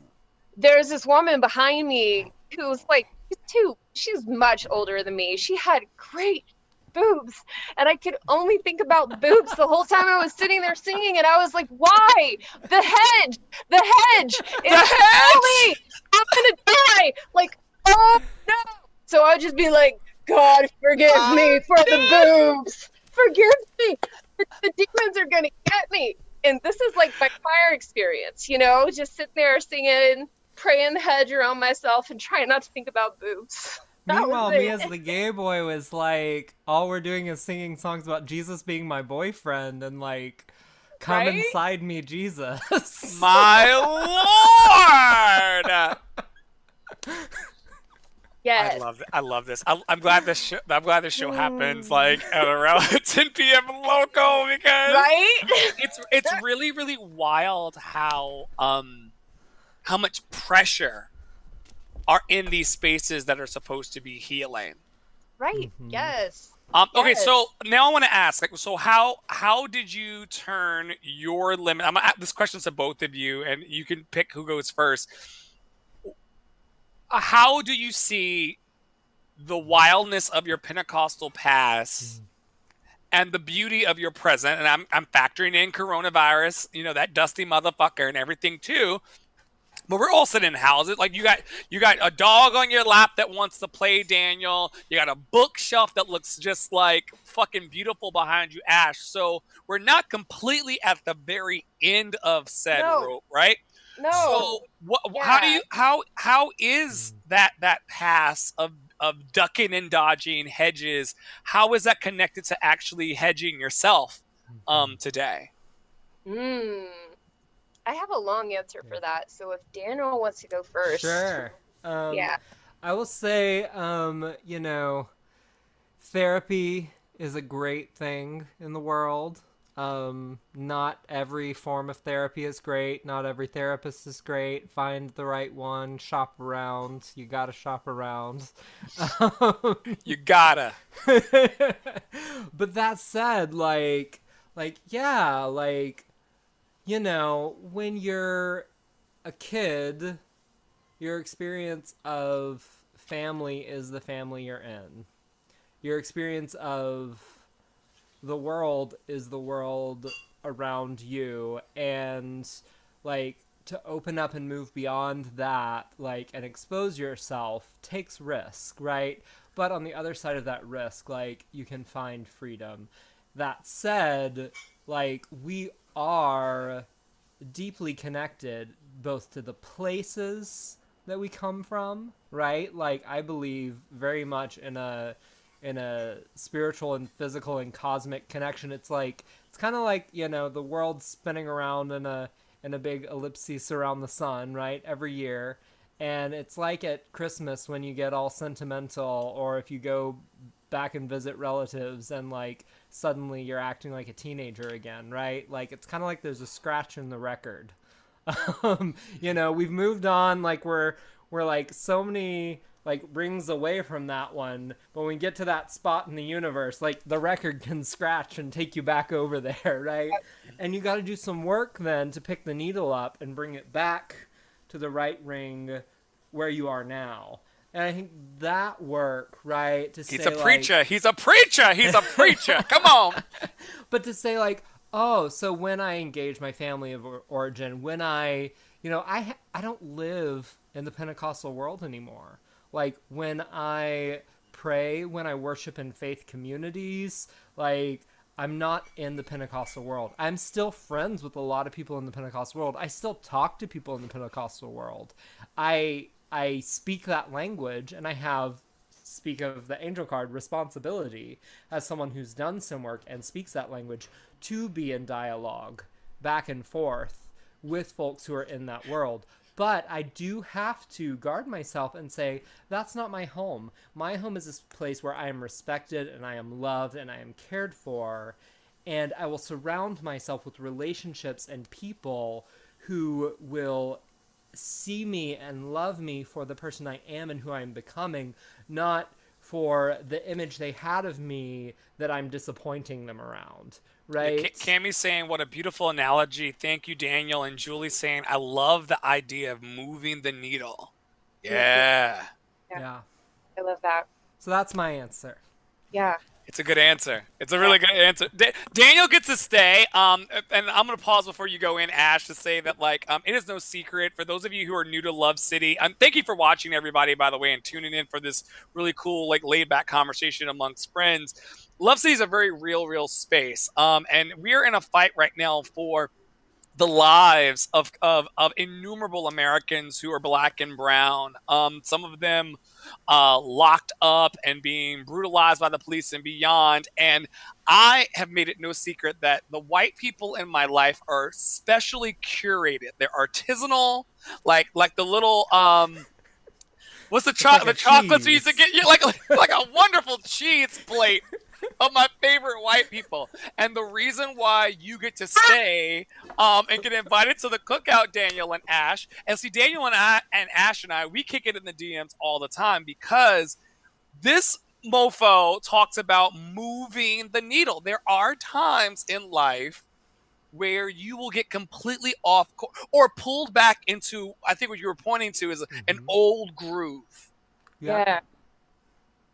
There's this woman behind me who's like she's too. She's much older than me. She had great boobs, and I could only think about boobs the whole time I was sitting there singing, and I was like, why? The hedge, the hedge, it's hedge! I'm gonna die! Like, oh no! So I'd just be like, God, forgive me for the boobs. Forgive me. The, the demons are gonna get me. And this is like my choir experience, you know, just sitting there singing, praying the hedge around myself, and trying not to think about boobs. That Meanwhile, me as the gay boy was like, all we're doing is singing songs about Jesus being my boyfriend and like, come Right? inside me, Jesus. my lord yes. I love it. I love this. I, I'm glad this. Show, I'm glad this show happens like at around 10 p.m. local because right? it's it's really really wild how um how much pressure are in these spaces that are supposed to be healing. right. Mhm. Yes. Um, okay, Yes. so now I want to ask, like, so how how did you turn your limit? I'm gonna ask this question to both of you, and you can pick who goes first. Uh, How do you see the wildness of your Pentecostal past and the beauty of your present? And I'm I'm factoring in coronavirus, you know, that dusty motherfucker and everything too. But we're all sitting in houses. Like you got you got a dog on your lap that wants to play Daniel. You got a bookshelf that looks just like fucking beautiful behind you, Ash. So we're not completely at the very end of said No. rope, right? No. So what, how do you how how is that that pass of of ducking and dodging hedges? How is that connected to actually hedging yourself um today? Mm. I have a long answer for that. So if Daniel wants to go first. Sure. Um, Yeah. I will say, um, you know, therapy is a great thing in the world. Um, not every form of therapy is great. Not every therapist is great. Find the right one. Shop around. You gotta shop around. Um, You gotta. but that said, like, like yeah, like, you know, when you're a kid, your experience of family is the family you're in. Your experience of the world is the world around you, and like to open up and move beyond that, like, and expose yourself takes risk, right? But on the other side of that risk, like, you can find freedom. That said, like, we are deeply connected both to the places that we come from, right? Like, I believe very much in a in a spiritual and physical and cosmic connection. It's like it's kind of like you know the world spinning around in a in a big ellipsis around the sun, right? Every year, and it's like at Christmas when you get all sentimental, or if you go back and visit relatives and like suddenly you're acting like a teenager again, right? Like it's kind of like there's a scratch in the record. um, you know, we've moved on. Like we're we're like so many like rings away from that one, but when we get to that spot in the universe, like the record can scratch and take you back over there, right? And you got to do some work then to pick the needle up and bring it back to the right ring where you are now. And I think that work, right? To He's say, a like- preacher. He's a preacher. He's a preacher. Come on. but to say like oh so when i engage my family of origin when i you know i i don't live in the pentecostal world anymore like when i pray when i worship in faith communities like i'm not in the pentecostal world i'm still friends with a lot of people in the pentecostal world i still talk to people in the pentecostal world i i speak that language and i have speak of the angel card responsibility as someone who's done some work and speaks that language to be in dialogue back and forth with folks who are in that world. But i do have to guard myself and say that's not my home. My home is this place where i am respected and i am loved and i am cared for. And I will surround myself with relationships and people who will see me and love me for the person I am and who I'm becoming, not for the image they had of me that I'm disappointing them around. Right? Yeah, Cami's saying, "What a beautiful analogy." Thank you, Daniel. And Julie saying, "I love the idea of moving the needle." Yeah. Yeah. yeah. I love that. So that's my answer. Yeah. It's a good answer. It's a really good answer. Da- Daniel gets to stay. Um, and I'm gonna pause before you go in, Ash, to say that like um, it is no secret for those of you who are new to Love City. Um, thank you for watching, everybody, by the way, and tuning in for this really cool, like laid back conversation amongst friends. Love City is a very real, real space. Um, and we're in a fight right now for the lives of, of, of innumerable Americans who are black and brown. Um, some of them uh, locked up and being brutalized by the police and beyond. And I have made it no secret that the white people in my life are specially curated. They're artisanal, like like the little um, what's the chocolate? like the chocolates we used to get? Yeah, like like a wonderful cheese plate of my favorite white people. And the reason why you get to stay um, and get invited to the cookout, Daniel and Ash, and see Daniel and I and Ash and I, we kick it in the DMs all the time because this mofo talks about moving the needle. There are times in life where you will get completely off co- or pulled back into I think what you were pointing to is an Mhm. old groove. Yeah.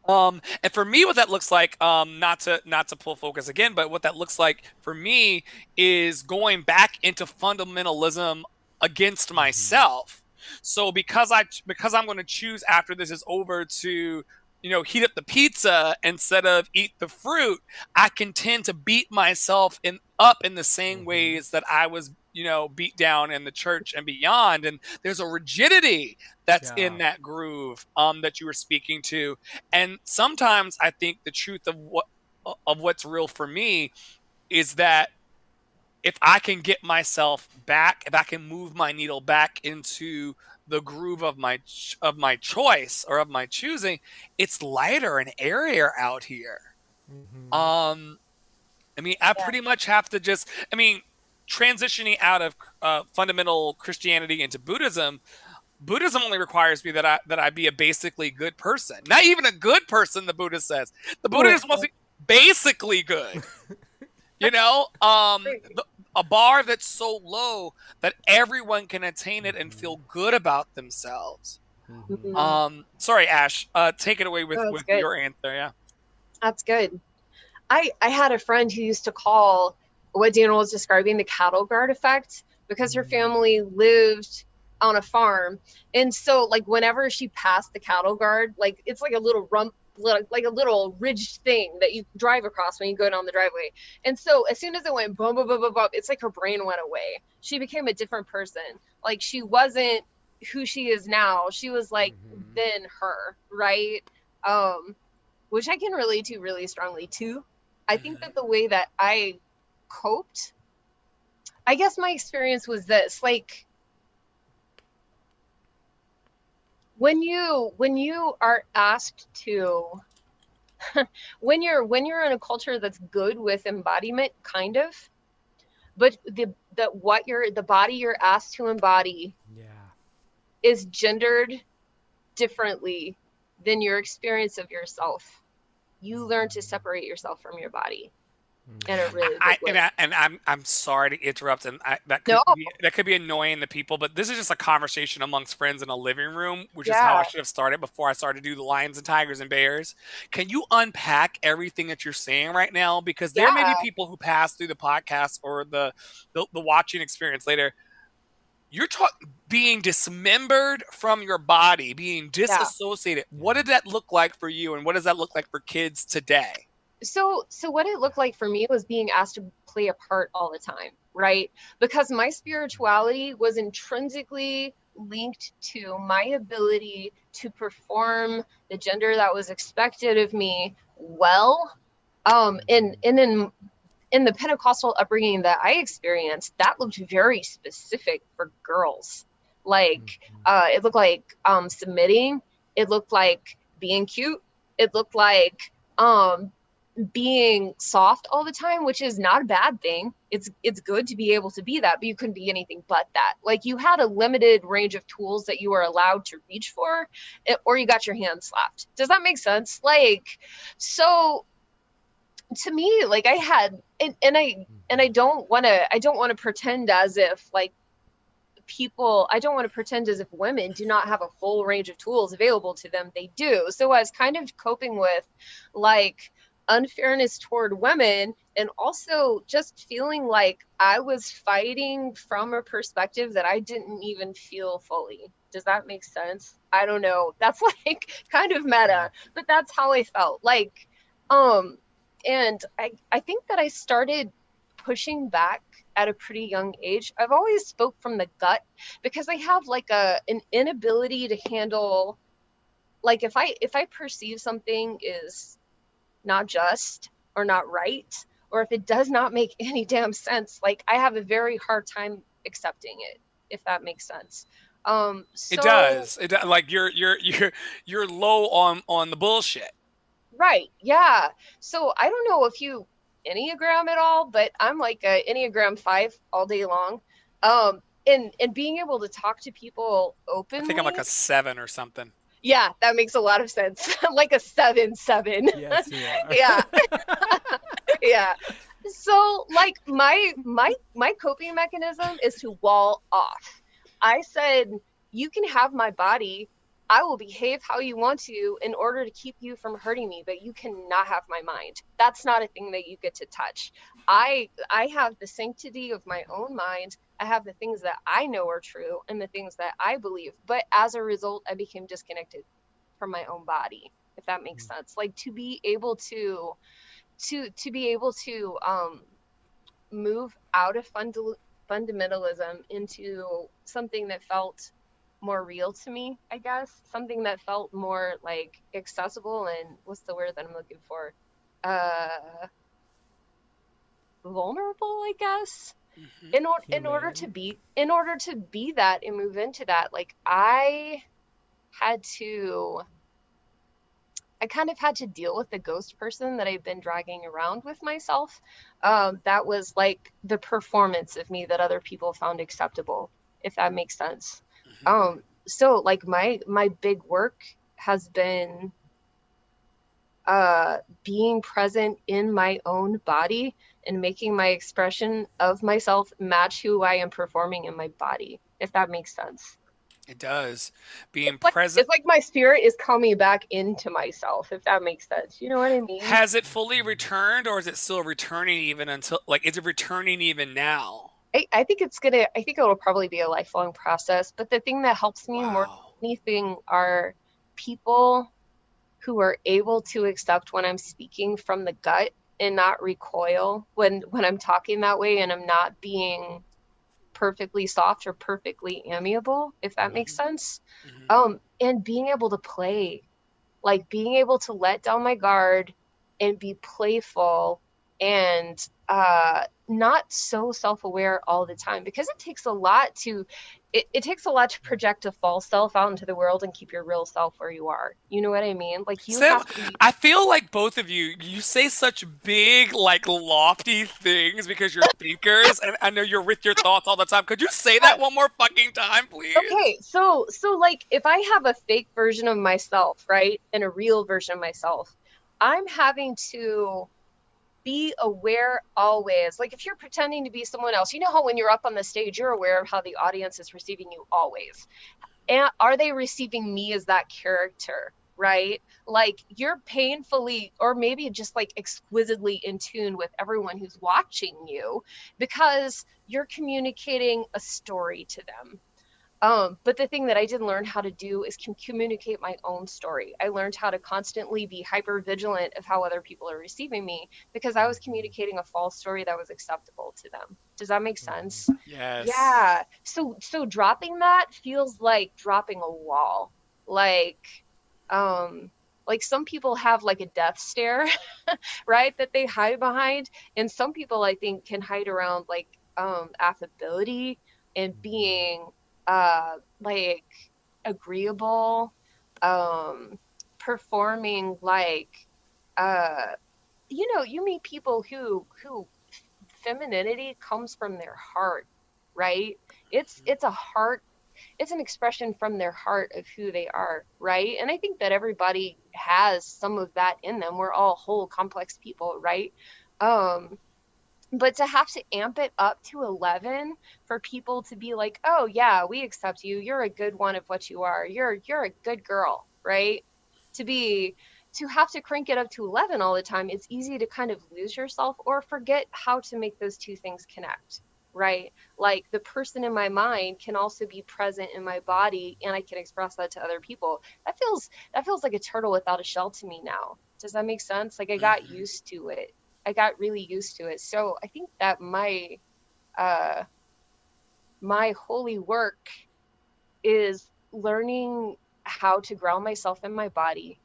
Um, and for me, what that looks like, um, not to not to pull focus again, but what that looks like for me is going back into fundamentalism against myself. So because I because I'm going to choose after this is over to you know heat up the pizza instead of eat the fruit, I can tend to beat myself in up in the same Mhm. ways that I was you know beat down in the church and beyond. And there's a rigidity that's in that groove um, that you were speaking to. And sometimes I think the truth of what of what's real for me is that if I can get myself back, if I can move my needle back into the groove of my ch- of my choice or of my choosing, it's lighter and airier out here. Mhm. Um, I mean, I Yeah. pretty much have to just, I mean, transitioning out of uh, fundamental Christianity into Buddhism. Buddhism only requires me that I that I be a basically good person. Not even a good person, the Buddha says. The Buddha just wants to be basically good. you know, um, the, a bar that's so low that everyone can attain it and feel good about themselves. Mhm. Mhm. Um, sorry, Ash. Uh, take it away with, No, that's with good. your answer. Yeah. That's good. I I had a friend who used to call what Daniel was describing the cattle guard effect because her family lived on a farm, and so like whenever she passed the cattle guard, like it's like a little rump. li- Like a little ridged thing that you drive across when you go down the driveway. And so as soon as it went boom, boom, boom, boom, boom, it's like her brain went away. She became a different person. Like she wasn't who she is now. She was like Mhm. then her, right? Um, which I can relate to really strongly too. I think that the way that I coped, I guess my experience was this like when you when you are asked to when you're when you're in a culture that's good with embodiment kind of but the that what you're the body you're asked to embody Yeah. is gendered differently than your experience of yourself. You learn to mm-hmm. separate yourself from your body. In a really I, way. and, I, and I'm I'm sorry to interrupt, and I, that could No. be, that could be annoying to people, but this is just a conversation amongst friends in a living room, which is how I should have started before I started to do the lions and tigers and bears. Can you unpack everything that you're saying right now? Because there may be people who pass through the podcast or the the, the watching experience later. You're talking being dismembered from your body, being disassociated. What did that look like for you, and what does that look like for kids today? So so what it looked like for me was being asked to play a part all the time right because my spirituality was intrinsically linked to my ability to perform the gender that was expected of me well um and and in in the pentecostal upbringing that i experienced that looked very specific for girls like Mhm. uh, it looked like um, submitting. It looked like being cute. It looked like um, being soft all the time, which is not a bad thing. It's it's good to be able to be that, but you couldn't be anything but that. Like you had a limited range of tools that you were allowed to reach for, eh, or you got your hand slapped. Does that make sense? Like, so to me, like I had, and, and I and I don't want to, I don't want to pretend as if like people i don't want to pretend as if women do not have a full range of tools available to them they do so i was kind of coping with like unfairness toward women and also just feeling like I was fighting from a perspective that I didn't even feel fully. Does that make sense? I don't know. That's like kind of meta, but that's how I felt. Like um and I I think that I started pushing back at a pretty young age. I've always spoke from the gut because I have like a an inability to handle like if I if I perceive something is not just or not right or if it does not make any damn sense like i have a very hard time accepting it if that makes sense. Um so, it does. It like you're you're you're you're low on on the bullshit. Right yeah. So i don't know if you enneagram at all but i'm like a enneagram 5 all day long. Um and and being able to talk to people openly i think i'm like a 7 or something yeah, that makes a lot of sense. like a seven seven. Yes, yeah. yeah. So like my my my coping mechanism is to wall off. I said, you can have my body. I will behave how you want to in order to keep you from hurting me, but you cannot have my mind. That's not a thing that you get to touch. I I have the sanctity of my own mind I have the things that I know are true and the things that I believe. But as a result, I became disconnected from my own body, if that makes mm-hmm. sense. Like to be able to to to be able to um move out of funda- fundamentalism into something that felt more real to me, I guess. Something that felt more like accessible and what's the word that I'm looking for? Uh vulnerable, I guess mm-hmm. in order in order to be in order to be that and move into that like i had to I kind of had to deal with the ghost person that I've been dragging around with myself. Um, that was like the performance of me that other people found acceptable, if that makes sense. Um, so like my my big work has been uh, being present in my own body and making my expression of myself match who I am performing in my body, if that makes sense. It does. Being it's like, present. It's like my spirit is coming back into myself, if that makes sense. You know what I mean? Has it fully returned or is it still returning even until, like, is it returning even now? I, I think it's gonna, I think it'll probably be a lifelong process. But the thing that helps me wow. more than anything are people who are able to accept when I'm speaking from the gut and not recoil when when I'm talking that way and I'm not being perfectly soft or perfectly amiable if that mm-hmm. makes sense mm-hmm. um and being able to play like being able to let down my guard and be playful and uh not so self-aware all the time because it takes a lot to it, it takes a lot to project a false self out into the world and keep your real self where you are. You know what I mean? Like you Sam, be- I feel like both of you, you say such big, like lofty things because you're thinkers, and I know you're with your thoughts all the time. Could you say that one more fucking time, please? Okay, so so like if I have a fake version of myself, right, and a real version of myself, I'm having to be aware always. Like if you're pretending to be someone else, you know how when you're up on the stage, you're aware of how the audience is receiving you always. And are they receiving me as that character? Right? Like you're painfully, or maybe just like exquisitely in tune with everyone who's watching you because you're communicating a story to them um, but the thing that I didn't learn how to do is com- communicate my own story. I learned how to constantly be hyper vigilant of how other people are receiving me because I was mm-hmm. communicating a false story that was acceptable to them. Does that make sense? Mm-hmm. Yes. Yeah. So so dropping that feels like dropping a wall. Like um like some people have like a death stare, right? That they hide behind and some people I think can hide around like um affability and mm-hmm. being uh, like agreeable, um, performing like uh, you know, you meet people who who femininity comes from their heart, right? It's Mm-hmm. it's a heart it's an expression from their heart of who they are, right? And I think that everybody has some of that in them. We're all whole complex people, right? Um but to have to amp it up to 11 for people to be like, "Oh yeah, we accept you. You're a good one of what you are. You're you're a good girl," right? To be to have to crank it up to 11 all the time, it's easy to kind of lose yourself or forget how to make those two things connect, right? Like the person in my mind can also be present in my body and I can express that to other people. That feels that feels like a turtle without a shell to me now. Does that make sense? Like I got Mhm. used to it. I got really used to it. So I think that my uh my holy work is learning how to ground myself in my body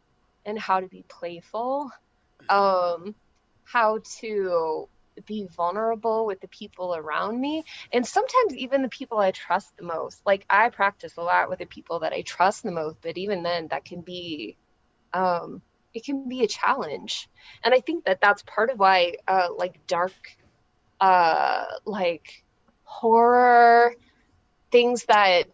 and how to be playful um how to be vulnerable with the people around me and sometimes even the people i trust the most like i practice a lot with the people that i trust the most but even then that can be um it can be a challenge. And i think that that's part of why uh like dark uh like horror things that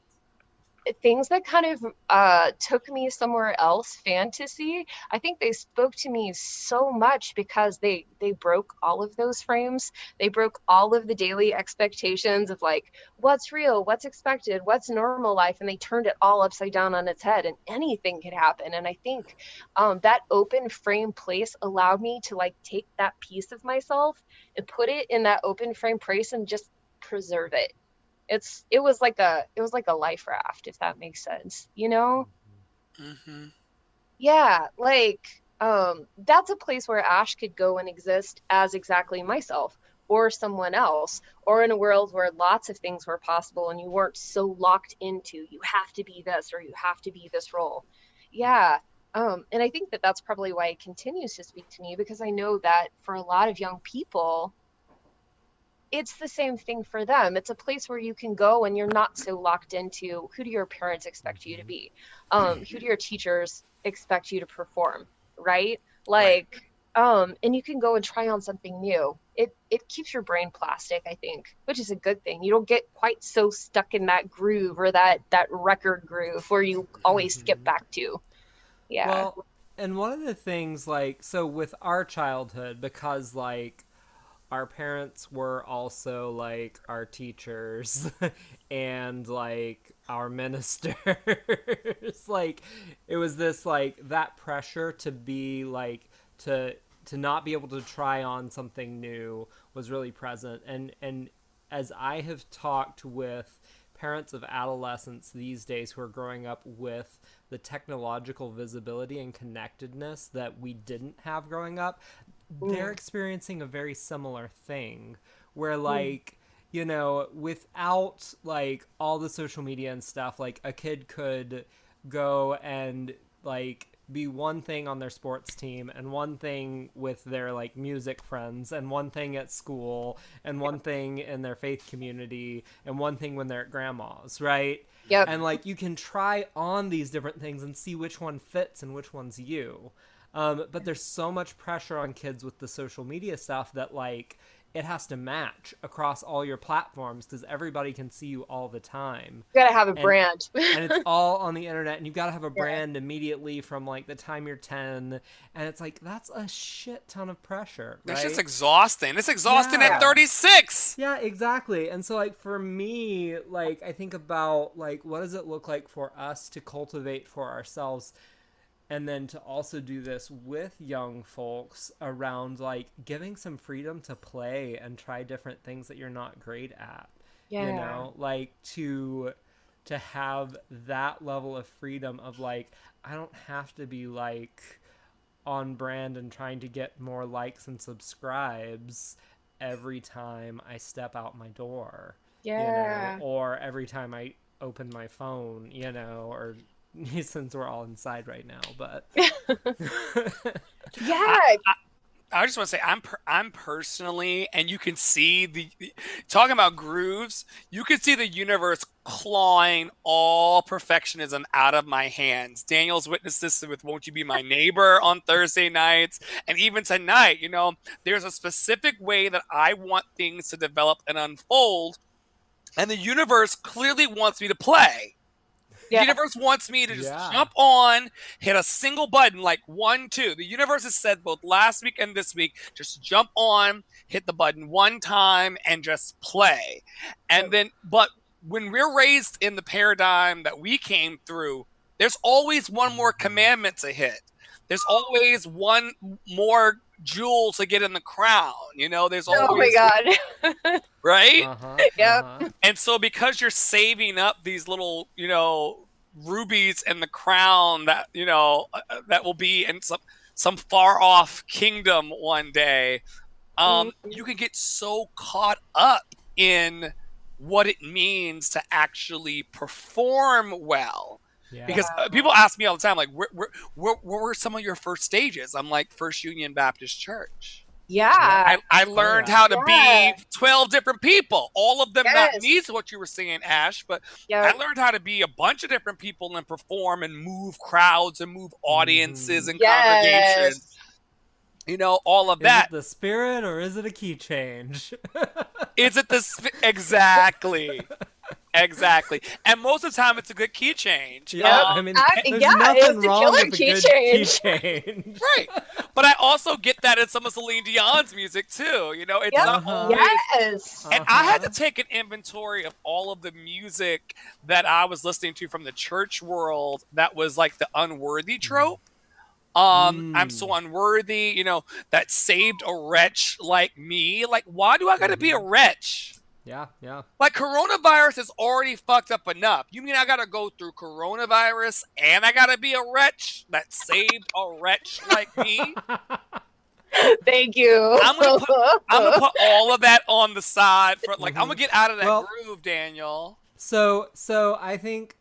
things that kind of uh, took me somewhere else fantasy i think they spoke to me so much because they they broke all of those frames. They broke all of the daily expectations of like what's real what's expected what's normal life and they turned it all upside down on its head and anything could happen. And i think um, that open frame place allowed me to like take that piece of myself and put it in that open frame place and just preserve it it's it was like a it was like a life raft if that makes sense you know? Hmm yeah like um that's a place where ash could go and exist as exactly myself or someone else or in a world where lots of things were possible and you weren't so locked into you have to be this or you have to be this role. Yeah um and i think that that's probably why it continues to speak to me because i know that for a lot of young people it's the same thing for them. It's a place where you can go and you're not so locked into who do your parents expect you to be? Um, who do your teachers expect you to perform? Right? Like, um, and you can go and try on something new. It it keeps your brain plastic, I think, which is a good thing. You don't get quite so stuck in that groove or that that record groove where you always skip back to. Yeah. Well, and one of the things, like, so with our childhood, because, like, our parents were also, like, our teachers and, like, our ministers, like, it was this, like, that pressure to be, like, to to not be able to try on something new was really present. And and as i have talked with parents of adolescents these days who are growing up with the technological visibility and connectedness that we didn't have growing up Mm. they're experiencing a very similar thing where mm. like you know without like all the social media and stuff like a kid could go and like be one thing on their sports team and one thing with their like music friends and one thing at school and one thing in their faith community and one thing when they're at grandma's right? Yep. and like you can try on these different things and see which one fits and which one's you um, but there's so much pressure on kids with the social media stuff that like it has to match across all your platforms because everybody can see you all the time you gotta have a brand. and it's all on the internet and you've got to have a brand immediately from like the time you're 10 and it's like that's a shit ton of pressure right? It's just exhausting. It's exhausting Yeah. at 36. Yeah, exactly. And so like for me, like I think about like what does it look like for us to cultivate for ourselves and then to also do this with young folks around like giving some freedom to play and try different things that you're not great at. yeah. You know, like to to have that level of freedom of like I don't have to be like on brand and trying to get more likes and subscribes every time I step out my door. Yeah. You know, or every time I open my phone, you know, or since we're all inside right now, but Yeah. I just want to say I'm per- I'm personally, and you can see the talking about grooves. You can see the universe clawing all perfectionism out of my hands. Daniel's witnessed this with "Won't You Be My Neighbor" on Thursday nights, and even tonight. You know, there's a specific way that I want things to develop and unfold, and the universe clearly wants me to play. Yeah. The universe wants me to just Yeah. jump on, hit a single button, like one, two. The universe has said both last week and this week, just jump on, hit the button one time, and just play. And then, but when we're raised in the paradigm that we came through, there's always one more mm-hmm. commandment to hit. There's always one more jewel to get in the crown. You know, there's always Oh my god. right. Uh-huh, Yep. uh-huh. And so because you're saving up these little, you know, rubies and the crown that, you know, uh, uh, that will be in some some far off kingdom one day, um, you can get so caught up in what it means to actually perform well. Yeah. Because uh, people ask me all the time, like, where, where, where, where were some of your first stages? I'm like, First Union Baptist Church. Yeah. I, I learned yeah. how to Yeah. be 12 different people. All of them not Yes. needs what you were saying, Ash, but Yeah. I learned how to be a bunch of different people and perform and move crowds and move audiences and congregations. You know, all of Is that. it the spirit or is it a key change? Is it the sp- exactly, exactly? And most of the time, it's a good key change. yeah, Um, I mean, I- there's yeah, nothing it's a wrong killer with a key good change. key change. right. But I also get that in some of Celine Dion's music too. You know, it's Yep. not Uh-huh. always Yes. And I had to Uh-huh. take an inventory of all of the music that I was listening to from the church world that was like the unworthy trope. Um, I'm so unworthy, you know, that saved a wretch like me. Like, why do I gotta be a wretch? Yeah, yeah. Like coronavirus is already fucked up enough. You mean I gotta go through coronavirus and I gotta be a wretch that saved a wretch like me? Thank you. I'm gonna I'm gonna put all of that on the side for like I'm gonna mm-hmm. get out of that Well- groove, Daniel. So, so I think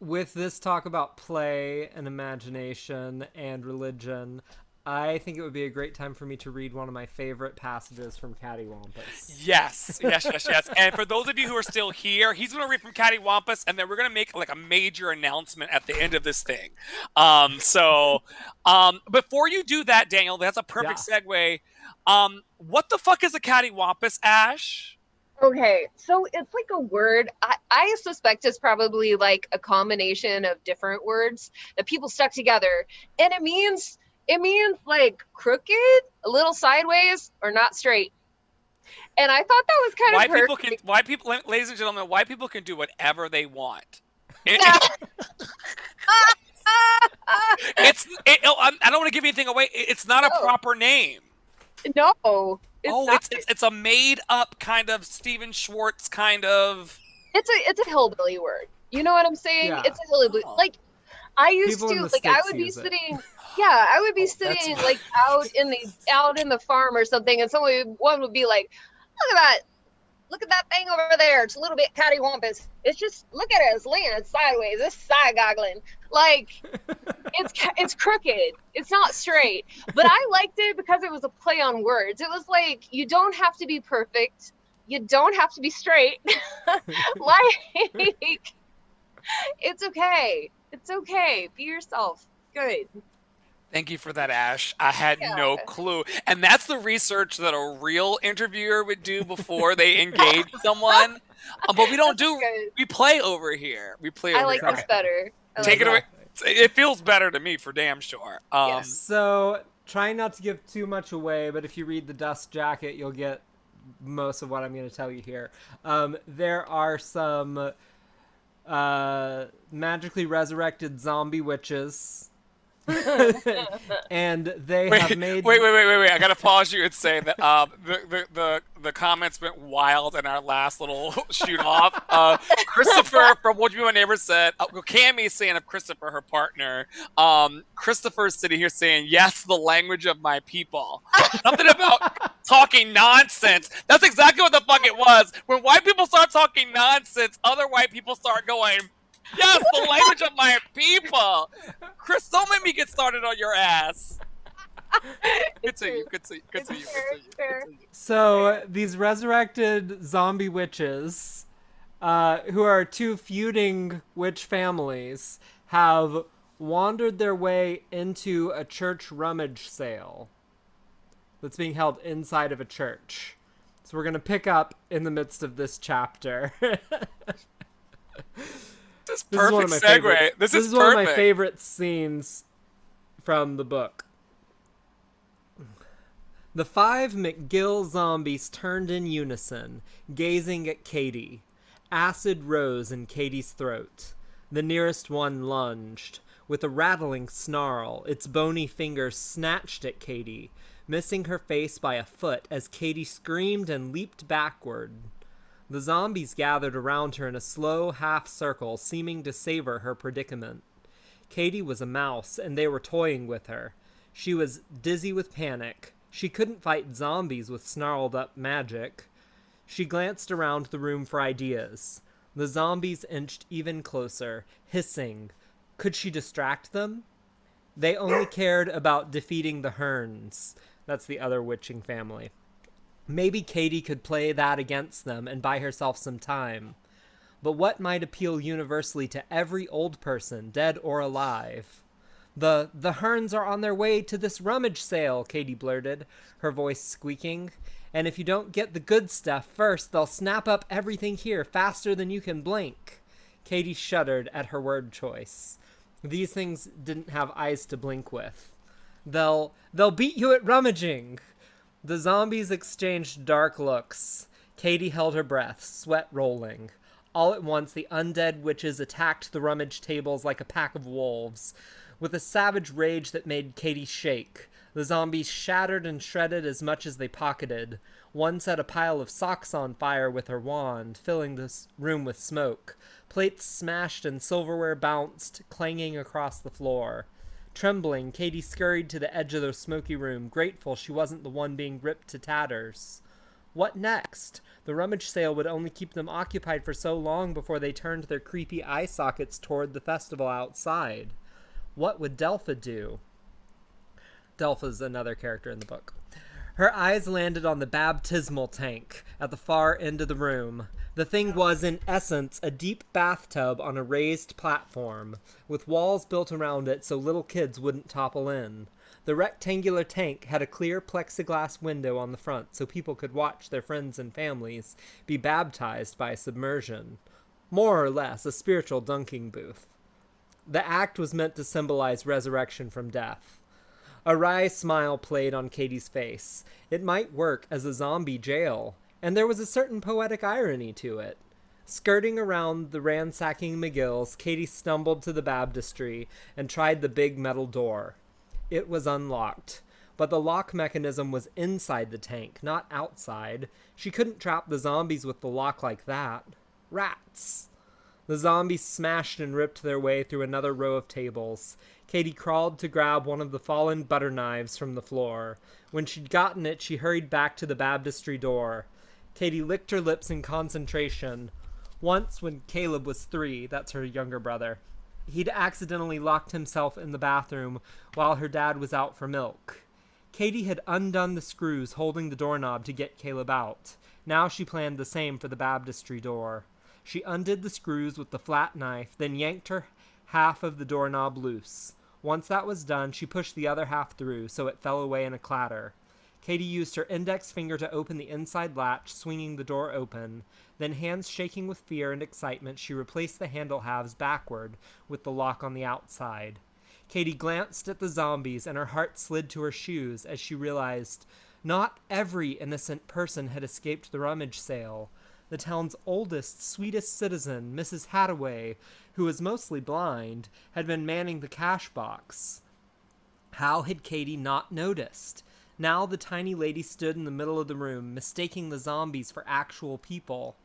with this talk about play and imagination and religion, I think it would be a great time for me to read one of my favorite passages from Cattywampus. Yes, yes, yes, yes. And for those of you who are still here, he's going to read from Cattywampus, and then we're going to make like a major announcement at the end of this thing. Um, so, um, before you do that, Daniel, that's a perfect segue. Um, what the fuck is a Cattywampus, Ash? Okay, so it's like a word. I, I suspect it's probably like a combination of different words that people stuck together, and it means it means like crooked, a little sideways, or not straight. And I thought that was kind White of why people can, white people, ladies and gentlemen, white people can do whatever they want. It- it's, it, oh, I'm- don't want to give anything away. It's not a No. proper name. no, it's oh, it's, it's it's a made up kind of Steven Schwartz kind of. it's a it's a hillbilly word. You know what I'm saying? Yeah. It's a hillbilly. Oh. Like I used People to like I would be sitting yeah, I would be Oh, sitting like out in the out in the farm or something and someone would- one would be like, Look at that look at that thing over there. It's a little bit cattywampus. It's just look at it, it's laying it's sideways, it's side goggling. Like it's it's crooked. It's not straight. But I liked it because it was a play on words. It was like you don't have to be perfect. You don't have to be straight. like it's okay. It's okay. Be yourself. Good. Thank you for that, Ash. I had no clue, and that's the research that a real interviewer would do before they engage someone. Uh, but we don't do. Good. We play over here. We play. Over here. I like here. this better. I Take like it away. It feels better to me for damn sure. Um, Yes. So, trying not to give too much away, but if you read the Dust Jacket, you'll get most of what I'm going to tell you here. Um, there are some uh, magically resurrected zombie witches. and they Wait, have wait, made wait, wait, wait, wait! wait! I gotta pause you and say that um, the, the the the comments went wild in our last little shoot off. Uh, Christopher from What You My Neighbor said, uh, well, Cami's saying of Christopher, her partner. Um, Christopher's sitting here saying, "Yes, the language of my people." Something about talking nonsense. That's exactly what the fuck it was. When white people start talking nonsense, other white people start going. Yes, the language of my people. Chris, don't make me get started on your ass. Good to you. Good to you. Good to you. to to. So these resurrected zombie witches, uh, who are two feuding witch families, have wandered their way into a church rummage sale that's being held inside of a church. So we're gonna pick up in the midst of this chapter. This is This is one of my segue. favorite. This, is, is, one of my favorite scenes from the book. The five McGill zombies turned in unison, gazing at Katy. Acid rose in Katy's throat. The nearest one lunged. With a rattling snarl, its bony fingers snatched at Katy, missing her face by a foot as Katy screamed and leaped backward. The zombies gathered around her in a slow half circle, seeming to savor her predicament. Katy was a mouse, and they were toying with her. She was dizzy with panic. She couldn't fight zombies with snarled up magic. She glanced around the room for ideas. The zombies inched even closer, hissing. Could she distract them? They only cared about defeating the Hearns. That's the other witching family. Maybe Katy could play that against them and buy herself some time. But what might appeal universally to every old person, dead or alive? The the Hearns are on their way to this rummage sale, Katy blurted, her voice squeaking. And if you don't get the good stuff first, they'll snap up everything here faster than you can blink. Katy shuddered at her word choice. These things didn't have eyes to blink with. They'll they'll beat you at rummaging. The zombies exchanged dark looks. Katy held her breath, sweat rolling. All at once, the undead witches attacked the rummage tables like a pack of wolves. With a savage rage that made Katy shake, the zombies shattered and shredded as much as they pocketed. One set a pile of socks on fire with her wand, filling the room with smoke. Plates smashed and silverware bounced, clanging across the floor. Trembling, Katy scurried to the edge of the smoky room, grateful she wasn't the one being ripped to tatters. What next? The rummage sale would only keep them occupied for so long before they turned their creepy eye sockets toward the festival outside. What would Delpha do? Delpha's another character in the book. Her eyes landed on the baptismal tank at the far end of the room. The thing was, in essence, a deep bathtub on a raised platform, with walls built around it so little kids wouldn't topple in. The rectangular tank had a clear plexiglass window on the front so people could watch their friends and families be baptized by submersion. More or less a spiritual dunking booth. The act was meant to symbolize resurrection from death. A wry smile played on Katy's face. It might work as a zombie jail, and there was a certain poetic irony to it. Skirting around the ransacking McGills, Katy stumbled to the baptistry and tried the big metal door. It was unlocked, but the lock mechanism was inside the tank, not outside. She couldn't trap the zombies with the lock like that. Rats! The zombies smashed and ripped their way through another row of tables. Katy crawled to grab one of the fallen butter knives from the floor. When she'd gotten it, she hurried back to the baptistry door. Katy licked her lips in concentration. Once, when Caleb was three, that's her younger brother, he'd accidentally locked himself in the bathroom while her dad was out for milk. Katy had undone the screws holding the doorknob to get Caleb out. Now she planned the same for the baptistry door. She undid the screws with the flat knife, then yanked her half of the doorknob loose. Once that was done, she pushed the other half through so it fell away in a clatter. Katy used her index finger to open the inside latch, swinging the door open. Then, hands shaking with fear and excitement, she replaced the handle halves backward with the lock on the outside. Katy glanced at the zombies, and her heart slid to her shoes as she realized not every innocent person had escaped the rummage sale. The town's oldest, sweetest citizen, Mrs. Hadaway, who was mostly blind, had been manning the cash box. How had Katy not noticed? Now the tiny lady stood in the middle of the room, mistaking the zombies for actual people.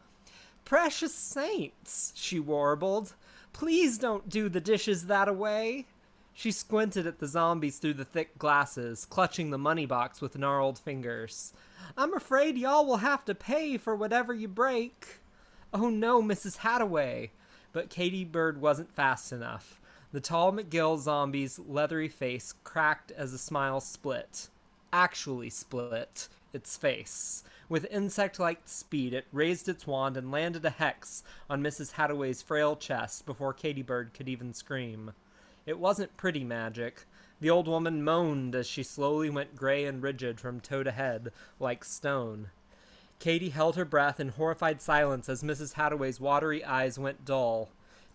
Precious saints, she warbled. Please don't do the dishes that away. She squinted at the zombies through the thick glasses, clutching the money box with gnarled fingers. I'm afraid y'all will have to pay for whatever you break. Oh no, Mrs. Hadaway. But Katy Bird wasn't fast enough. The tall McGill zombie's leathery face cracked as a smile split. Actually split its face. With insect like speed, it raised its wand and landed a hex on Mrs. Hadaway's frail chest before Katy Bird could even scream. It wasn't pretty magic. The old woman moaned as she slowly went gray and rigid from toe to head, like stone. Katy held her breath in horrified silence as Mrs. Hadaway's watery eyes went dull.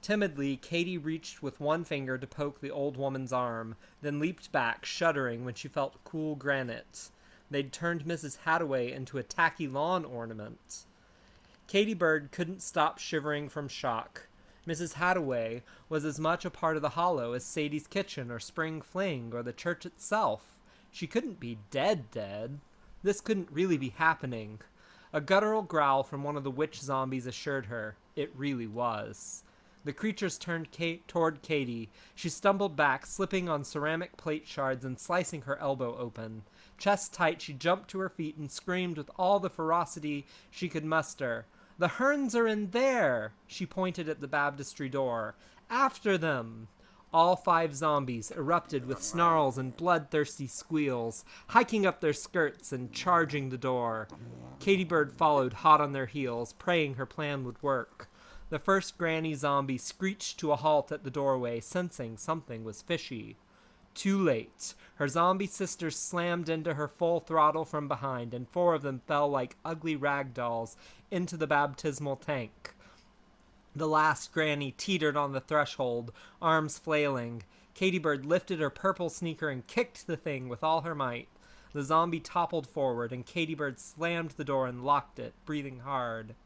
Timidly, Katy reached with one finger to poke the old woman's arm, then leaped back, shuddering when she felt cool granite. They'd turned Mrs. Hadaway into a tacky lawn ornament. Katy Bird couldn't stop shivering from shock. Mrs. Hadaway was as much a part of the hollow as Sadie's kitchen or Spring Fling or the church itself. She couldn't be dead dead. This couldn't really be happening. A guttural growl from one of the witch zombies assured her it really was. The creatures turned Kate toward Katy. She stumbled back, slipping on ceramic plate shards and slicing her elbow open. Chest tight, she jumped to her feet and screamed with all the ferocity she could muster. The Hearns are in there! She pointed at the baptistry door. After them! All five zombies erupted with snarls and bloodthirsty squeals, hiking up their skirts and charging the door. Katy Bird followed hot on their heels, praying her plan would work. The first granny zombie screeched to a halt at the doorway, sensing something was fishy. Too late. Her zombie sisters slammed into her full throttle from behind, and four of them fell like ugly rag dolls into the baptismal tank. The last granny teetered on the threshold, arms flailing. Katy Bird lifted her purple sneaker and kicked the thing with all her might. The zombie toppled forward, and Katy Bird slammed the door and locked it, breathing hard.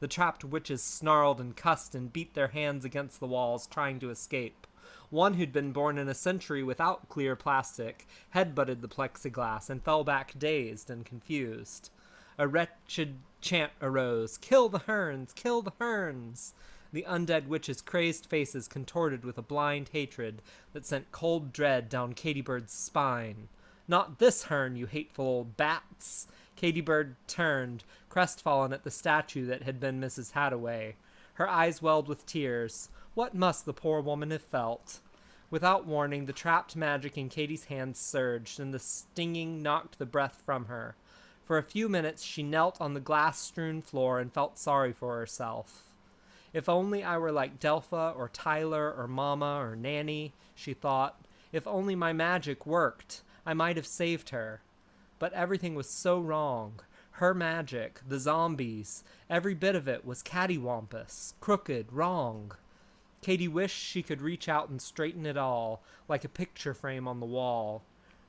The trapped witches snarled and cussed and beat their hands against the walls, trying to escape. One who'd been born in a century without clear plastic head-butted the plexiglass and fell back dazed and confused. A wretched chant arose Kill the Hearns! Kill the Hearns! The undead witches' crazed faces contorted with a blind hatred that sent cold dread down Katy Bird's spine. Not this Hearn, you hateful old bats! Katy Bird turned, crestfallen at the statue that had been Mrs. Hadaway. Her eyes welled with tears. What must the poor woman have felt? Without warning, the trapped magic in Katy's hands surged, and the stinging knocked the breath from her. For a few minutes she knelt on the glass strewn floor and felt sorry for herself. If only I were like Delpha or Tyler or Mama or Nanny, she thought. If only my magic worked, I might have saved her. But everything was so wrong. Her magic, the zombies, every bit of it was cattywampus, crooked, wrong. Katy wished she could reach out and straighten it all, like a picture frame on the wall.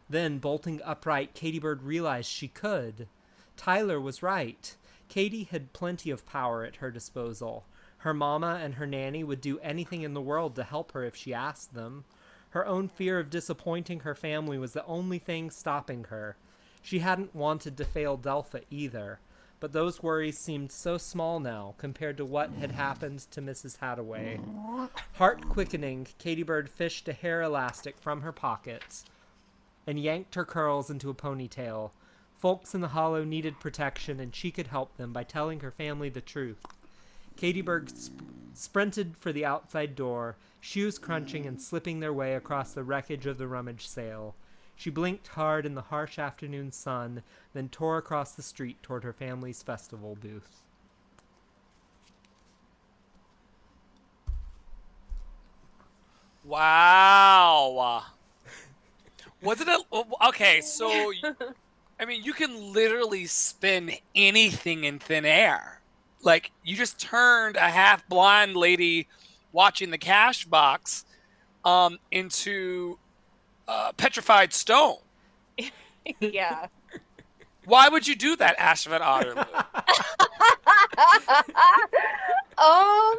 Then, bolting upright, Katy Bird realized she could. Tyler was right. Katy had plenty of power at her disposal. Her mama and her nanny would do anything in the world to help her if she asked them. Her own fear of disappointing her family was the only thing stopping her. She hadn't wanted to fail Delpha either but those worries seemed so small now compared to what had happened to Mrs. Hadaway. Heart quickening, Katy Bird fished a hair elastic from her pockets and yanked her curls into a ponytail. Folks in the hollow needed protection, and she could help them by telling her family the truth. Katy Bird sp- sprinted for the outside door, shoes crunching and slipping their way across the wreckage of the rummage sale. She blinked hard in the harsh afternoon sun, then tore across the street toward her family's festival booth. Wow. Was it a okay? So, I mean, you can literally spin anything in thin air. Like you just turned a half blind lady watching the cash box um, into uh, petrified stone. yeah. Why would you do that, Ash Van Otterloo? um.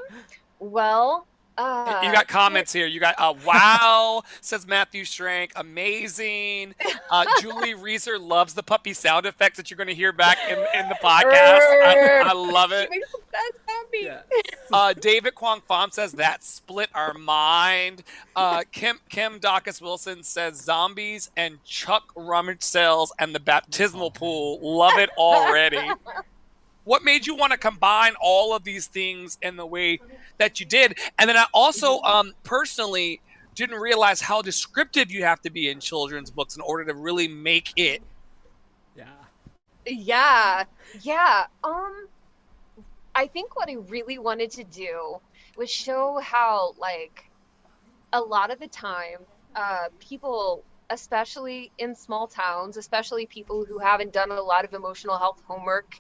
Well, uh, you got comments here. You got uh, wow says Matthew Shrank, amazing. Uh, Julie Reeser loves the puppy sound effects that you're going to hear back in, in the podcast. I, I love it. She makes the best puppy. Yeah. Uh, David Kwong Pham says that split our mind. Uh, Kim Kim Dacus Wilson says zombies and Chuck rummage sales and the baptismal pool. Love it already. What made you want to combine all of these things in the way that you did? And then I also um, personally didn't realize how descriptive you have to be in children's books in order to really make it. Yeah. Yeah. Yeah. Um I think what I really wanted to do was show how like a lot of the time uh people especially in small towns, especially people who haven't done a lot of emotional health homework,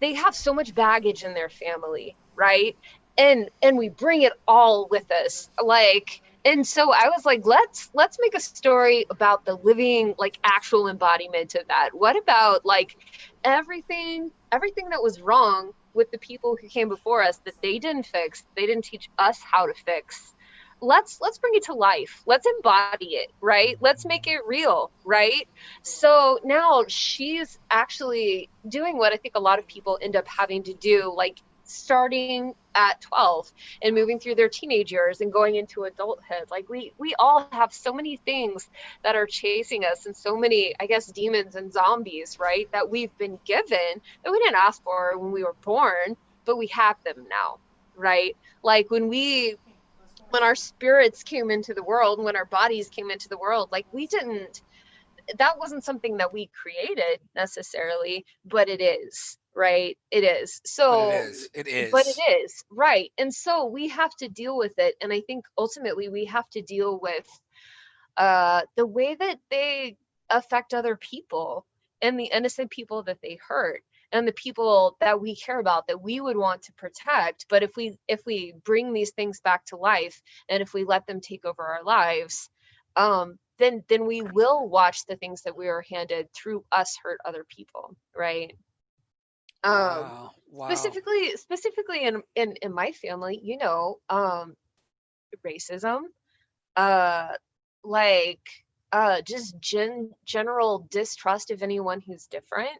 they have so much baggage in their family, right? And and we bring it all with us. Like and so I was like, let's let's make a story about the living like actual embodiment of that. What about like everything everything that was wrong with the people who came before us that they didn't fix, they didn't teach us how to fix. Let's let's bring it to life. Let's embody it, right? Let's make it real, right? So now she's actually doing what I think a lot of people end up having to do, like starting at 12 and moving through their teenage years and going into adulthood like we we all have so many things that are chasing us and so many i guess demons and zombies right that we've been given that we didn't ask for when we were born but we have them now right like when we when our spirits came into the world when our bodies came into the world like we didn't that wasn't something that we created necessarily but it is right? It is. So But it is. It is. but it is right. And so we have to deal with it. And i think ultimately we have to deal with uh the way that they affect other people and the innocent people that they hurt and the people that we care about that we would want to protect but if we if we bring these things back to life and if we let them take over our lives um then then we will watch the things that we are handed through us hurt other people right um wow. wow. specifically specifically in, in in my family you know um racism uh like uh just gen general distrust of anyone who's different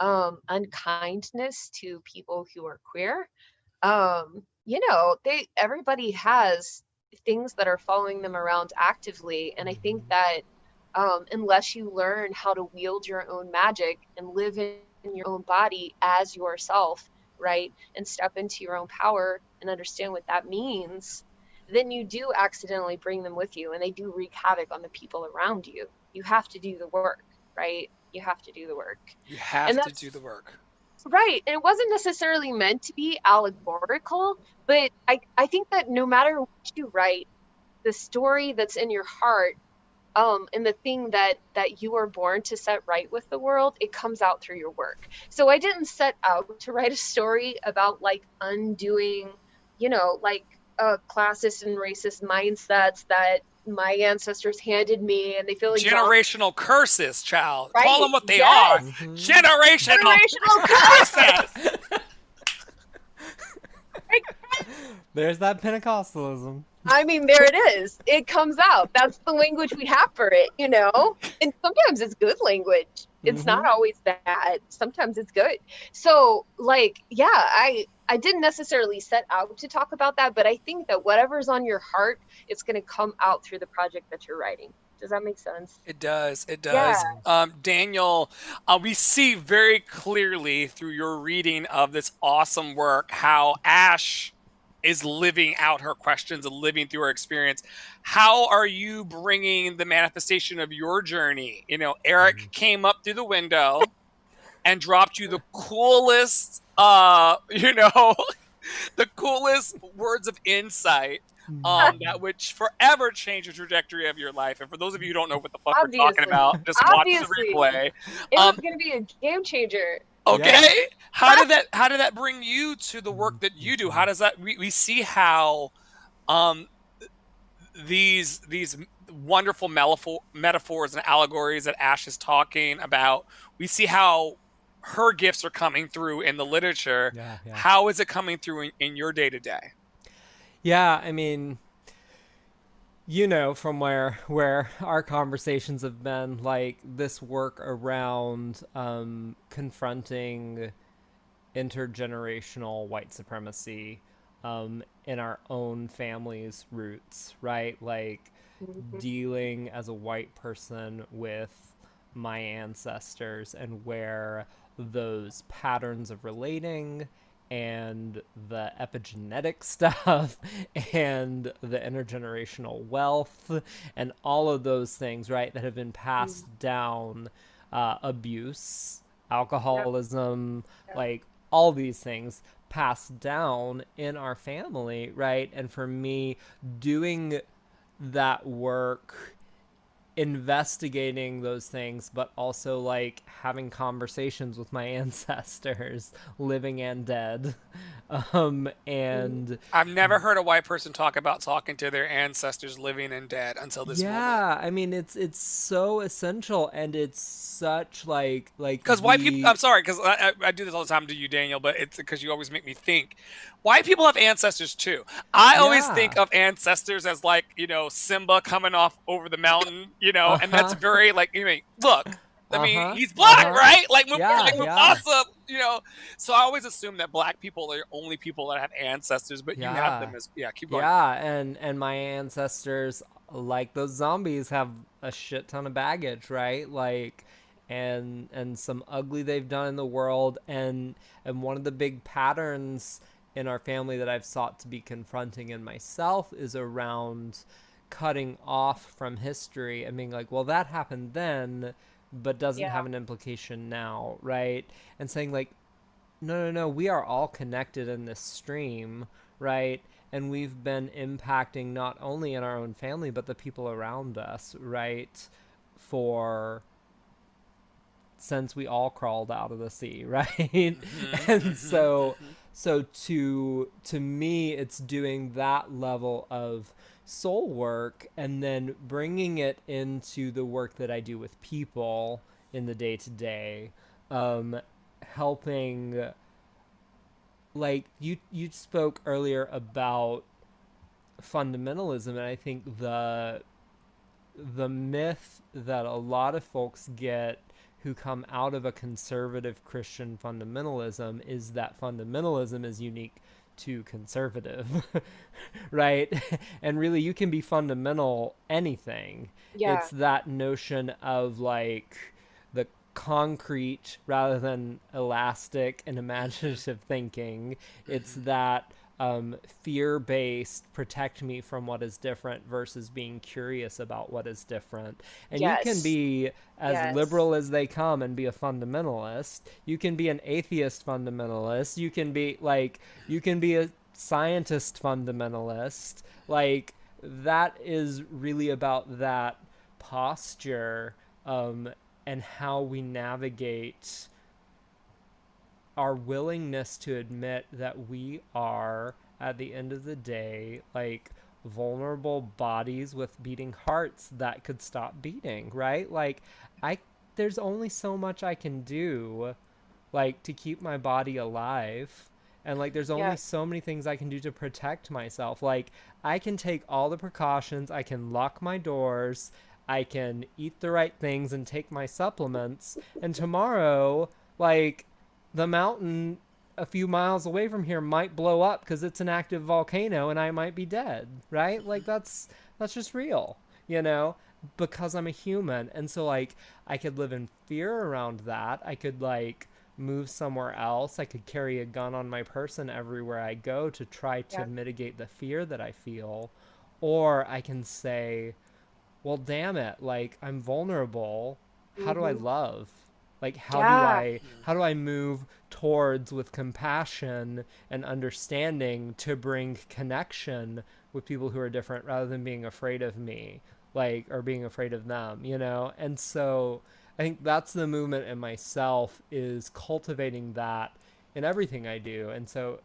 um unkindness to people who are queer um you know they everybody has things that are following them around actively and i think that um unless you learn how to wield your own magic and live in your own body as yourself, right? And step into your own power and understand what that means, then you do accidentally bring them with you and they do wreak havoc on the people around you. You have to do the work, right? You have to do the work. You have to do the work. Right. And it wasn't necessarily meant to be allegorical, but I, I think that no matter what you write, the story that's in your heart um, and the thing that that you are born to set right with the world it comes out through your work so i didn't set out to write a story about like undoing you know like uh, classist and racist mindsets that my ancestors handed me and they feel like Generational curses, child. Right, Call them what they yes. are. Mhm. Generational, generational curses. There's that Pentecostalism. I mean, there it is. It comes out. That's the language we have for it, you know? And sometimes it's good language. It's not always bad. Sometimes it's good. So, like, yeah, I I didn't necessarily set out to talk about that, but I think that whatever's on your heart, it's going to come out through the project that you're writing. Does that make sense? It does. It does. Um, Daniel, uh, we see very clearly through your reading of this awesome work how Ash is living out her questions and living through her experience. How are you bringing the manifestation of your journey? You know, Eric came up through the window and dropped you the coolest, uh, you know, the coolest words of insight um, that would forever change the trajectory of your life. And for those of you who don't know what the fuck we're talking about, just Obviously. watch the replay. It Um, was going to be a game changer. Okay, how did that how did that bring you to the work that you do? How does that we, we see how um these these wonderful metaphor, metaphors and allegories that Ash is talking about. We see how her gifts are coming through in the literature. Yeah, yeah. How is it coming through in, in your day to day? Yeah, I mean, you know, from where where our conversations have been, like this work around um, confronting intergenerational white supremacy um, in our own family's roots, right? Like dealing as a white person with my ancestors and where those patterns of relating and the epigenetic stuff and the intergenerational wealth and all of those things, right, that have been passed mm. down uh, abuse, alcoholism, yep. Yep. like all these things passed down in our family, right? And for me, doing that work investigating those things, but also like having conversations with my ancestors, living and dead. Um, and I've never heard a white person talk about talking to their ancestors, living and dead, until this. Yeah, moment. I mean it's it's so essential, and it's such like like because white people. I'm sorry, because I, I, I, do this all the time to you, Daniel, but it's because you always make me think. White people have ancestors too. I yeah. always think of ancestors as like you know Simba coming off over the mountain, you know, uh-huh. and that's uh-huh. very like you mean look. I uh-huh. mean, he's black, uh-huh. right? Like, yeah, like Mufasa, yeah. you know. So I always assume that black people are only people that have ancestors, but yeah. you have them as yeah. Keep going. Yeah, and and my ancestors, like those zombies, have a shit ton of baggage, right? Like, and and some ugly they've done in the world, and and one of the big patterns in our family that I've sought to be confronting in myself is around cutting off from history and being like, well, that happened then, but doesn't yeah. have an implication now, right? And saying, like, no, no, no, we are all connected in this stream, right? And we've been impacting not only in our own family, but the people around us, right? For since we all crawled out of the sea, right? Mm-hmm. and so mm-hmm. so to to me it's doing that level of soul work and then bringing it into the work that I do with people in the day to day um helping like you you spoke earlier about fundamentalism and I think the the myth that a lot of folks get who come out of a conservative Christian fundamentalism is that fundamentalism is unique to conservative, right? and really, you can be fundamental anything. Yeah. It's that notion of like the concrete rather than elastic and imaginative thinking. It's that um, fear based, protect me from what is different versus being curious about what is different. And yes. you can be as yes. liberal as they come and be a fundamentalist. You can be an atheist fundamentalist. You can be like, you can be a scientist fundamentalist. Like, that is really about that posture um, and how we navigate our willingness to admit that we are at the end of the day like vulnerable bodies with beating hearts that could stop beating right like i there's only so much i can do like to keep my body alive and like there's only yeah. so many things i can do to protect myself like i can take all the precautions i can lock my doors i can eat the right things and take my supplements and tomorrow like the mountain a few miles away from here might blow up because it's an active volcano and I might be dead, right? Like that's that's just real, you know, because I'm a human. And so like I could live in fear around that. I could like move somewhere else. I could carry a gun on my person everywhere I go to try to yeah. mitigate the fear that I feel. Or I can say, well, damn it, like I'm vulnerable. How mm-hmm. do I mm-hmm. love? Like how yeah. do i how do i move towards with compassion and understanding to bring connection with people who are different rather than being afraid of me like or being afraid of them you know and so i think that's the movement in myself is cultivating that in everything i do and so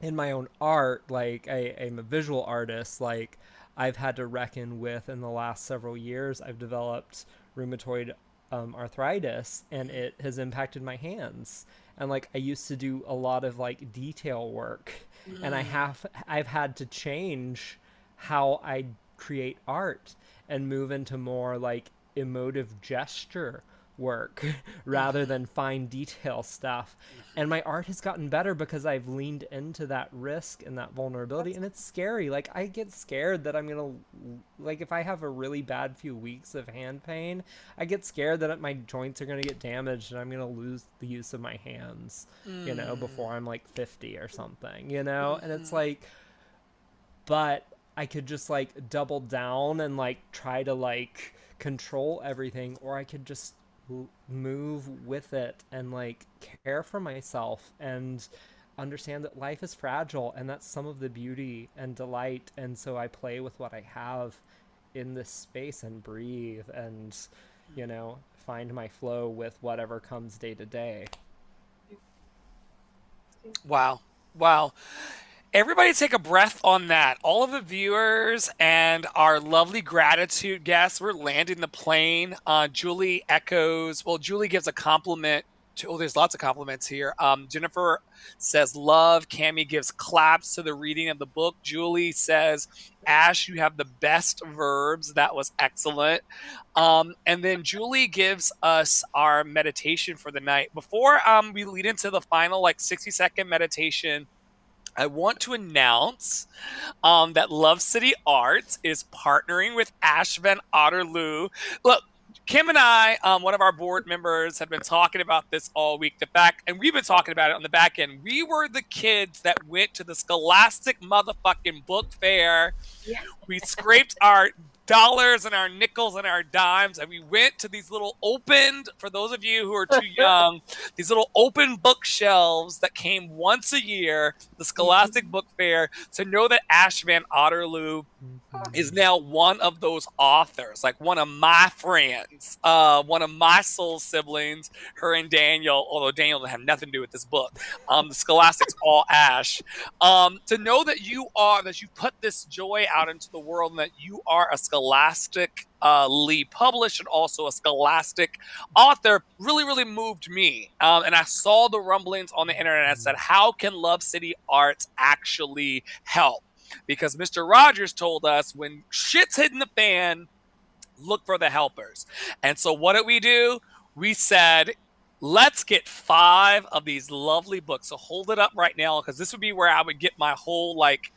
in my own art like I, i'm a visual artist like i've had to reckon with in the last several years i've developed rheumatoid um, arthritis and it has impacted my hands and like i used to do a lot of like detail work mm. and i mm. have i've had to change how i create art and move into more like emotive gesture work rather than fine detail stuff. And my art has gotten better because I've leaned into that risk and that vulnerability and it's scary. Like I get scared that I'm going to like if I have a really bad few weeks of hand pain, I get scared that my joints are going to get damaged and I'm going to lose the use of my hands, mm. you know, before I'm like 50 or something, you know? And it's mm-hmm. like but I could just like double down and like try to like control everything or I could just move with it and like care for myself and understand that life is fragile and that's some of the beauty and delight and so I play with what I have in this space and breathe and you know find my flow with whatever comes day to day. Wow. Wow. Everybody take a breath on that. All of the viewers and our lovely gratitude guests, we're landing the plane. Uh, Julie echoes, well, Julie gives a compliment to, oh, there's lots of compliments here. Um, Jennifer says, love. Cami gives claps to the reading of the book. Julie says, Ash, you have the best verbs. That was excellent. Um, and then Julie gives us our meditation for the night. Before um, we lead into the final, like 60 second meditation, I want to announce um, that Love City Arts is partnering with Ash Van Otterloo. Look, Kim and I, um, one of our board members, have been talking about this all week. The back, and we've been talking about it on the back end. We were the kids that went to the Scholastic motherfucking book fair. Yeah. We scraped our dollars and our nickels and our dimes and we went to these little opened for those of you who are too young these little open bookshelves that came once a year the scholastic book fair to know that ash van otterloo is now one of those authors, like one of my friends, uh, one of my soul siblings, her and Daniel, although Daniel doesn't have nothing to do with this book. Um, the Scholastics all Ash. Um, to know that you are, that you put this joy out into the world and that you are a Scholastic uh, Lee published and also a Scholastic author really, really moved me. Um, and I saw the rumblings on the internet and said, how can Love City Arts actually help? because Mr. Rogers told us when shit's hitting the fan, look for the helpers. And so what did we do? We said, let's get five of these lovely books. So hold it up right now because this would be where I would get my whole like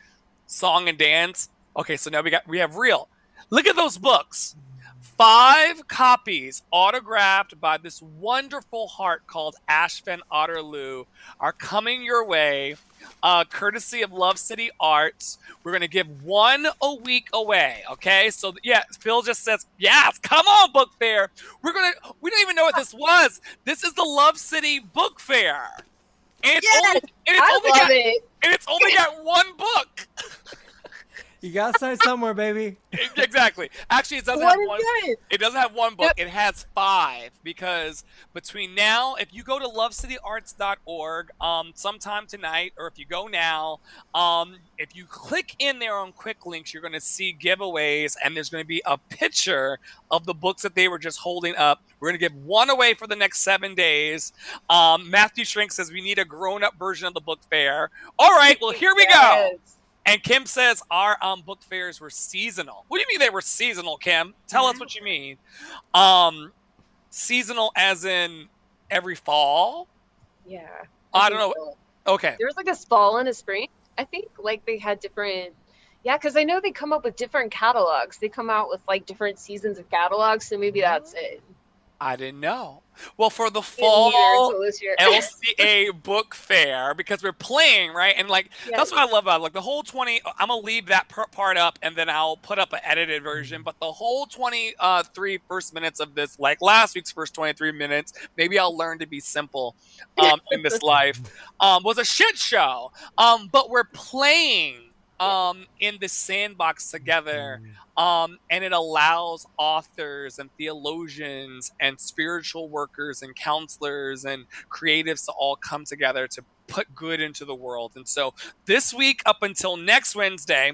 song and dance. Okay, so now we got we have real. Look at those books. Five copies autographed by this wonderful heart called Ash Van Otterloo are coming your way uh, courtesy of Love City Arts. We're going to give one a week away. Okay. So, yeah, Phil just says, yes, come on, book fair. We're going to, we don't even know what this was. This is the Love City Book Fair. And it's yes, only, and it's I only love got, it. And it's only got one book. You gotta start somewhere, baby. exactly. Actually, it doesn't What have is one. it? It doesn't have one book. It has five because between now, if you go to lovecityarts.org, um, sometime tonight, or if you go now, um, if you click in there on quick links, you're going to see giveaways, and there's going to be a picture of the books that they were just holding up. We're going to give one away for the next seven days. Um, Matthew Shrink says we need a grown-up version of the book fair. All right, well here we go. And Kim says our um, book fairs were seasonal. What do you mean they were seasonal, Kim? Tell us what you mean. Um, seasonal as in every fall? Yeah. I don't know. so. Okay. There was like a fall and a spring. I think like they had different. Yeah, because I know they come up with different catalogs. They come out with like different seasons of catalogs, so maybe that's it. I didn't know. Well, for the fall until this year. LCA book fair, because we're playing, right? And like, that's what I love about it. Like, the whole 20, I'm going to leave that part up and then I'll put up an edited version. But the whole 23 first minutes of this, like last week's first 23 minutes, maybe I'll learn to be simple um, in this life, um, was a shit show. Um, but we're playing um, in the sandbox together. Um, and it allows authors and theologians and spiritual workers and counselors and creatives to all come together to put good into the world. And so this week, up until next Wednesday,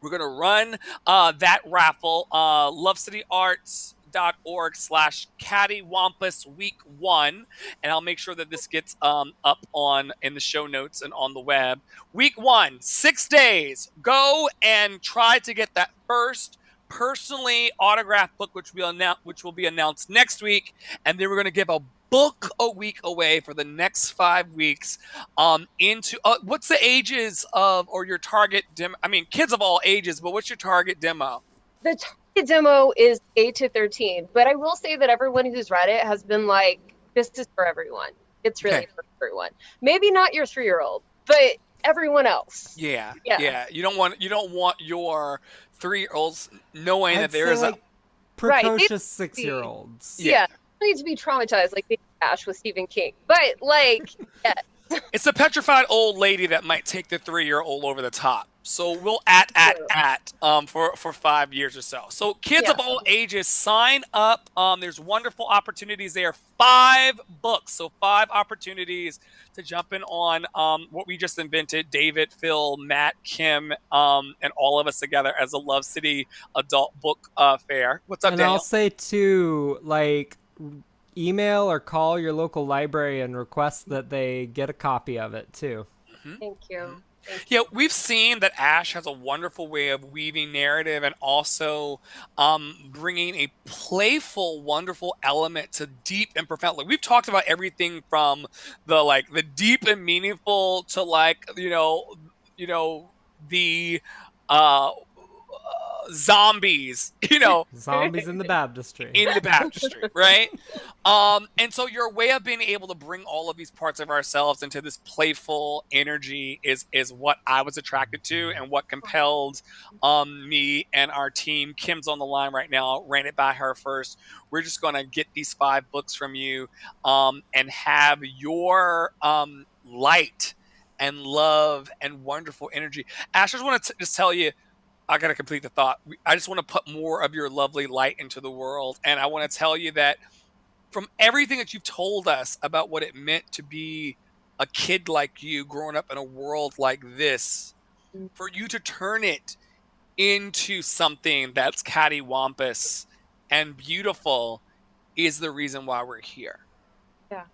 we're going to run uh, that raffle. Uh, Love City Arts org slash cattywampus week one and i'll make sure that this gets um, up on in the show notes and on the web week one six days go and try to get that first personally autographed book, which will announce, which will be announced next week, and then we're going to give a book a week away for the next five weeks. Um, into uh, what's the ages of or your target demo? I mean, kids of all ages, but what's your target demo? The demo is eight to thirteen, but I will say that everyone who's read it has been like, "This is for everyone." It's really okay. for everyone. Maybe not your three-year-old, but everyone else. Yeah, yeah, yeah. You don't want you don't want your three-year-olds knowing I'd that there's like a precocious right. six-year-olds. Yeah. yeah, need to be traumatized like the Ash with Stephen King, but like, yes. it's a petrified old lady that might take the three-year-old over the top. So we'll at at at um for for five years or so. So kids yeah. of all ages sign up. Um, there's wonderful opportunities there. Five books, so five opportunities to jump in on um what we just invented. David, Phil, Matt, Kim, um, and all of us together as a Love City Adult Book uh, Fair. What's up, and Daniel? I'll say too, like email or call your local library and request that they get a copy of it too. Mm-hmm. Thank you. Yeah, we've seen that Ash has a wonderful way of weaving narrative and also um, bringing a playful, wonderful element to deep and profound. Like we've talked about everything from the like the deep and meaningful to like you know, you know the uh, zombies, you know, zombies in the baptistry, in the baptistry, right? Um, and so your way of being able to bring all of these parts of ourselves into this playful energy is is what I was attracted to and what compelled um, me and our team. Kim's on the line right now. Ran it by her first. We're just going to get these five books from you um, and have your um, light and love and wonderful energy. Ash, I just want to just tell you I got to complete the thought. I just want to put more of your lovely light into the world. And I want to tell you that from everything that you've told us about what it meant to be a kid like you growing up in a world like this, mm. for you to turn it into something that's cattywampus and beautiful is the reason why we're here. Yeah.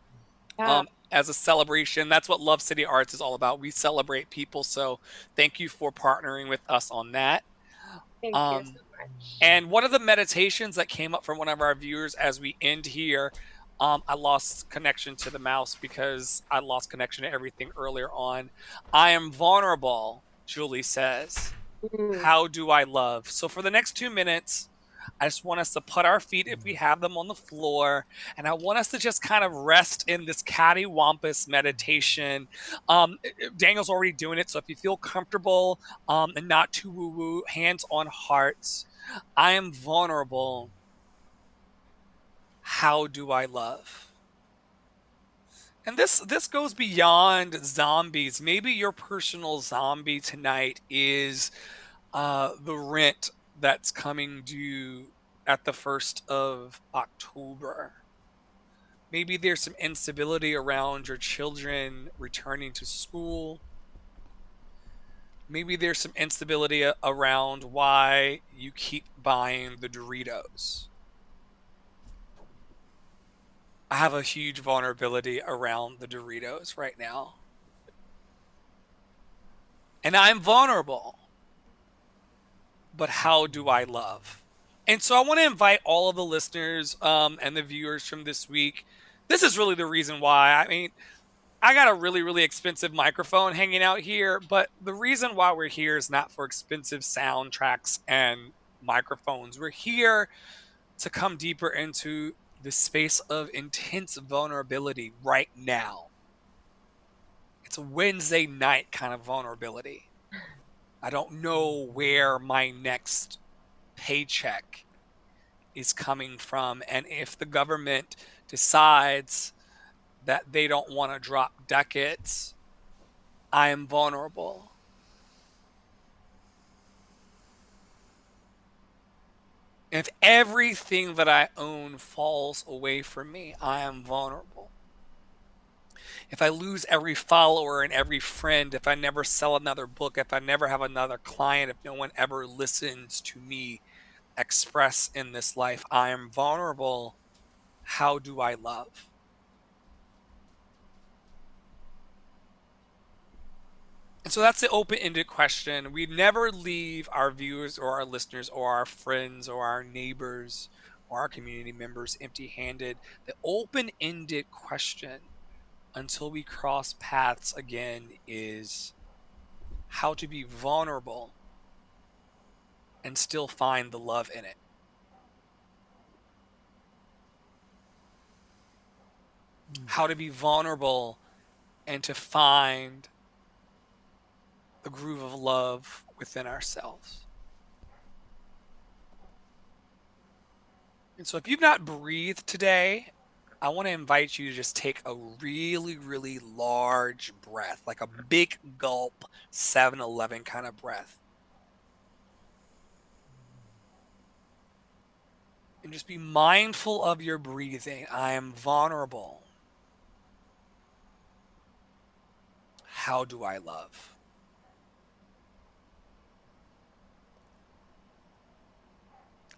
yeah. Um, as a celebration. That's what Love City Arts is all about. We celebrate people. So thank you for partnering with us on that. Thank um, you so much. And one of the meditations that came up from one of our viewers as we end here, um, I lost connection to the mouse because I lost connection to everything earlier on. I am vulnerable, Julie says. Mm. How do I love? So for the next two minutes, I just want us to put our feet, if we have them, on the floor, and I want us to just kind of rest in this cattywampus meditation. Um, Daniel's already doing it, so if you feel comfortable um, and not too woo woo, hands on hearts. I am vulnerable. How do I love? And this this goes beyond zombies. Maybe your personal zombie tonight is uh, the rent that's coming due at the 1st of October. Maybe there's some instability around your children returning to school. Maybe there's some instability around why you keep buying the Doritos. I have a huge vulnerability around the Doritos right now. And I'm vulnerable but how do I love? And so I want to invite all of the listeners um, and the viewers from this week. This is really the reason why. I mean, I got a really, really expensive microphone hanging out here, but the reason why we're here is not for expensive soundtracks and microphones. We're here to come deeper into the space of intense vulnerability right now. It's a Wednesday night kind of vulnerability. I don't know where my next paycheck is coming from. And if the government decides that they don't want to drop ducats, I am vulnerable. If everything that I own falls away from me, I am vulnerable if I lose every follower and every friend, if I never sell another book, if I never have another client, if no one ever listens to me express in this life, I am vulnerable. How do I love? And So that's the open-ended question. We never leave our viewers or our listeners or our friends or our neighbors or our community members empty-handed. The open-ended question until we cross paths again is how to be vulnerable and still find the love in it. Hmm. How to be vulnerable and to find the groove of love within ourselves. And so, if you've not breathed today, I want to invite you to just take a really, really large breath, like a big gulp, 7 Eleven kind of breath. And just be mindful of your breathing. I am vulnerable. How do I love?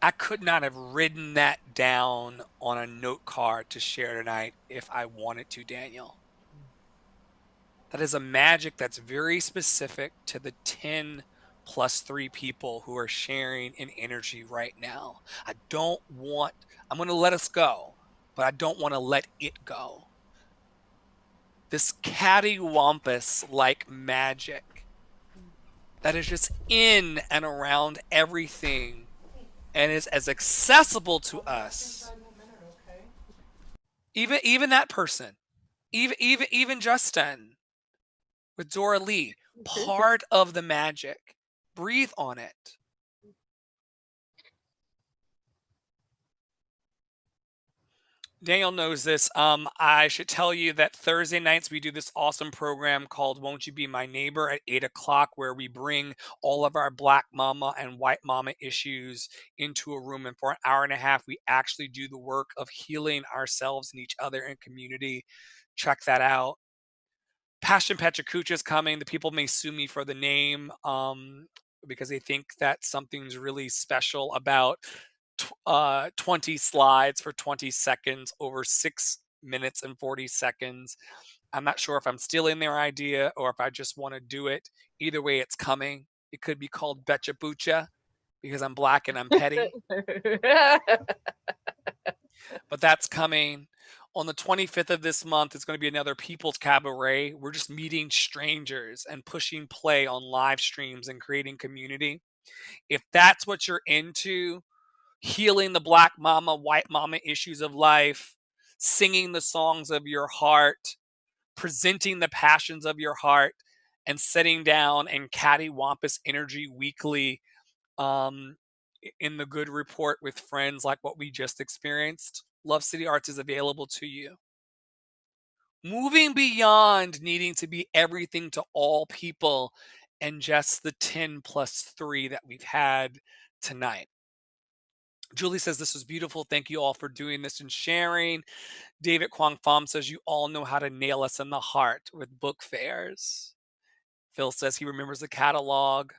I could not have written that down on a note card to share tonight if I wanted to, Daniel. That is a magic that's very specific to the 10 plus three people who are sharing in energy right now. I don't want, I'm going to let us go, but I don't want to let it go. This cattywampus like magic that is just in and around everything and is as accessible to us. Even even that person, even even even Justin with Dora Lee, part of the magic. Breathe on it. Daniel knows this. Um, I should tell you that Thursday nights we do this awesome program called Won't You Be My Neighbor at 8 o'clock, where we bring all of our Black Mama and White Mama issues into a room. And for an hour and a half, we actually do the work of healing ourselves and each other in community. Check that out. Passion Pechakucha is coming. The people may sue me for the name um, because they think that something's really special about uh, 20 slides for 20 seconds over six minutes and 40 seconds. I'm not sure if I'm stealing their idea or if I just want to do it. Either way, it's coming. It could be called Betcha Bucha because I'm black and I'm petty. but that's coming. On the 25th of this month, it's going to be another People's Cabaret. We're just meeting strangers and pushing play on live streams and creating community. If that's what you're into, healing the black mama, white mama issues of life, singing the songs of your heart, presenting the passions of your heart, and sitting down and cattywampus energy weekly um, in the good report with friends like what we just experienced. Love City Arts is available to you. Moving beyond needing to be everything to all people and just the 10 plus 3 that we've had tonight. Julie says this was beautiful. Thank you all for doing this and sharing. David Kwong Pham says you all know how to nail us in the heart with book fairs. Phil says he remembers the catalog.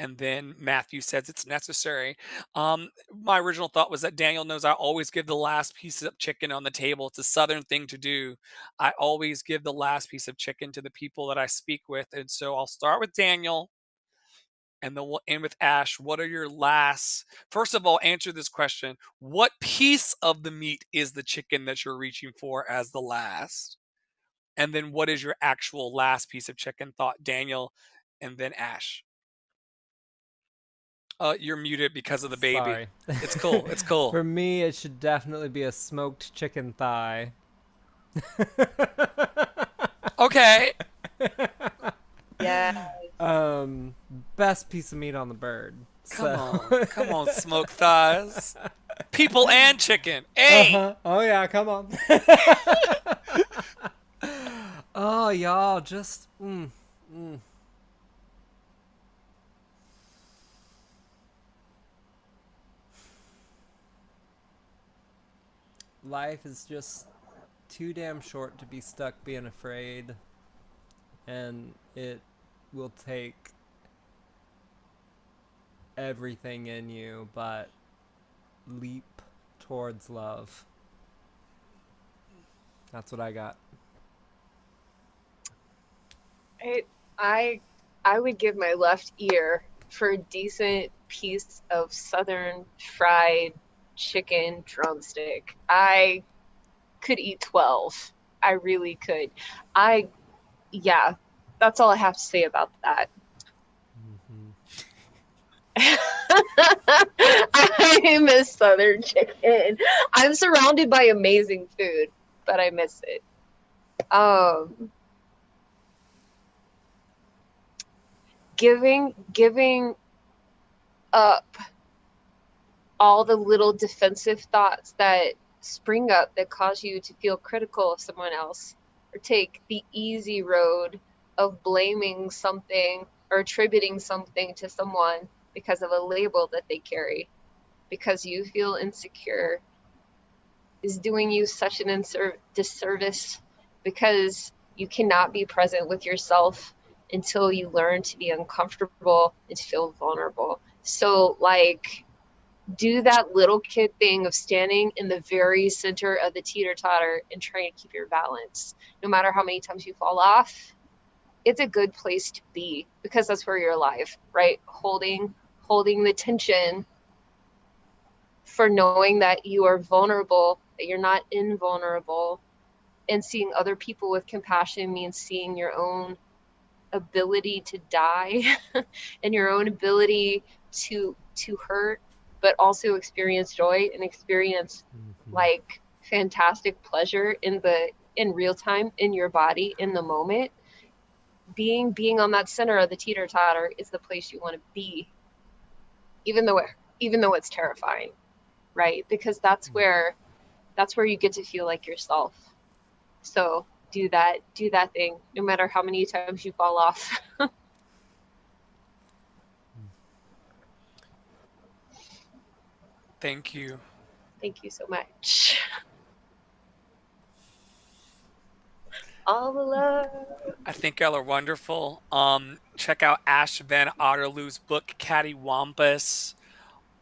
And then Matthew says it's necessary. Um, my original thought was that Daniel knows I always give the last piece of chicken on the table. It's a Southern thing to do. I always give the last piece of chicken to the people that I speak with. And so I'll start with Daniel and then we'll end with Ash. What are your last? First of all, answer this question: What piece of the meat is the chicken that you're reaching for as the last? And then, what is your actual last piece of chicken? Thought Daniel, and then Ash. Uh, you're muted because of the baby. Sorry. It's cool. It's cool. For me, it should definitely be a smoked chicken thigh. okay. yeah. Um, best piece of meat on the bird. Come so. on, come on, smoked thighs. People and chicken. Hey. Uh-huh. Oh yeah, come on. oh y'all, just mm, mm. Life is just too damn short to be stuck being afraid, and it will take everything in you, but leap towards love. That's what I got. I I I would give my left ear for a decent piece of southern fried chicken drumstick. I could eat 12. I really could. I yeah, that's all I have to say about that. I miss southern chicken. I'm surrounded by amazing food, but I miss it. Um giving giving up all the little defensive thoughts that spring up that cause you to feel critical of someone else or take the easy road of blaming something or attributing something to someone because of a label that they carry because you feel insecure is doing you such an inser- disservice because you cannot be present with yourself until you learn to be uncomfortable and to feel vulnerable. So, like, do that little kid thing of standing in the very center of the teeter totter and trying to keep your balance. No matter how many times you fall off, it's a good place to be because that's where you're alive, right? Holding, holding the tension for knowing that you are vulnerable, that you're not invulnerable, and seeing other people with compassion means seeing your own ability to die and your own ability to to hurt but also experience joy and experience mm-hmm. like fantastic pleasure in the in real time in your body in the moment. Being being on that center of the teeter totter is the place you want to be even though even though it's terrifying right? Because that's mm-hmm. where that's where you get to feel like yourself. So do that do that thing no matter how many times you fall off. Thank you. Thank you so much all the love i think y'all are wonderful um check out ash van otterloo's book cattywampus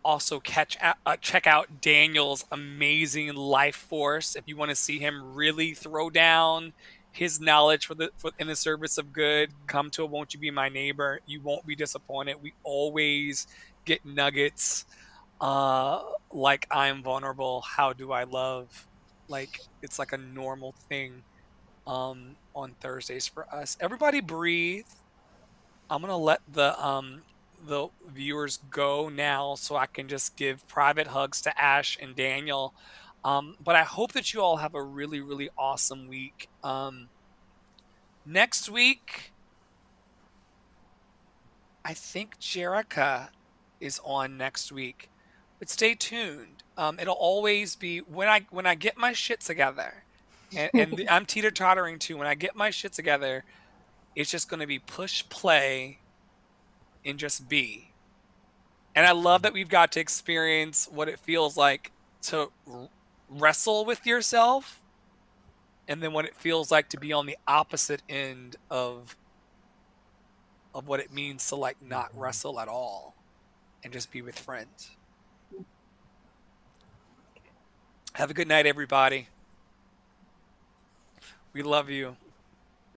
also catch uh, check out Daniel's amazing life force if you want to see him really throw down his knowledge for the for, in the service of good. Come to won't you be my neighbor? You won't be disappointed. We always get nuggets uh, like I'm vulnerable. How do I love? Like it's like a normal thing um, on Thursdays for us. Everybody breathe. I'm gonna let the um, the viewers go now so I can just give private hugs to Ash and Daniel. Um, but I hope that you all have a really, really awesome week. Um, next week, I think Jerica is on next week, but stay tuned. Um, it'll always be when I when I get my shit together, and, and I'm teeter tottering too. When I get my shit together, it's just going to be push play and just be. And I love that we've got to experience what it feels like to r- wrestle with yourself and then what it feels like to be on the opposite end of of what it means to like not mm-hmm. wrestle at all and just be with friends. Have a good night everybody. We love you.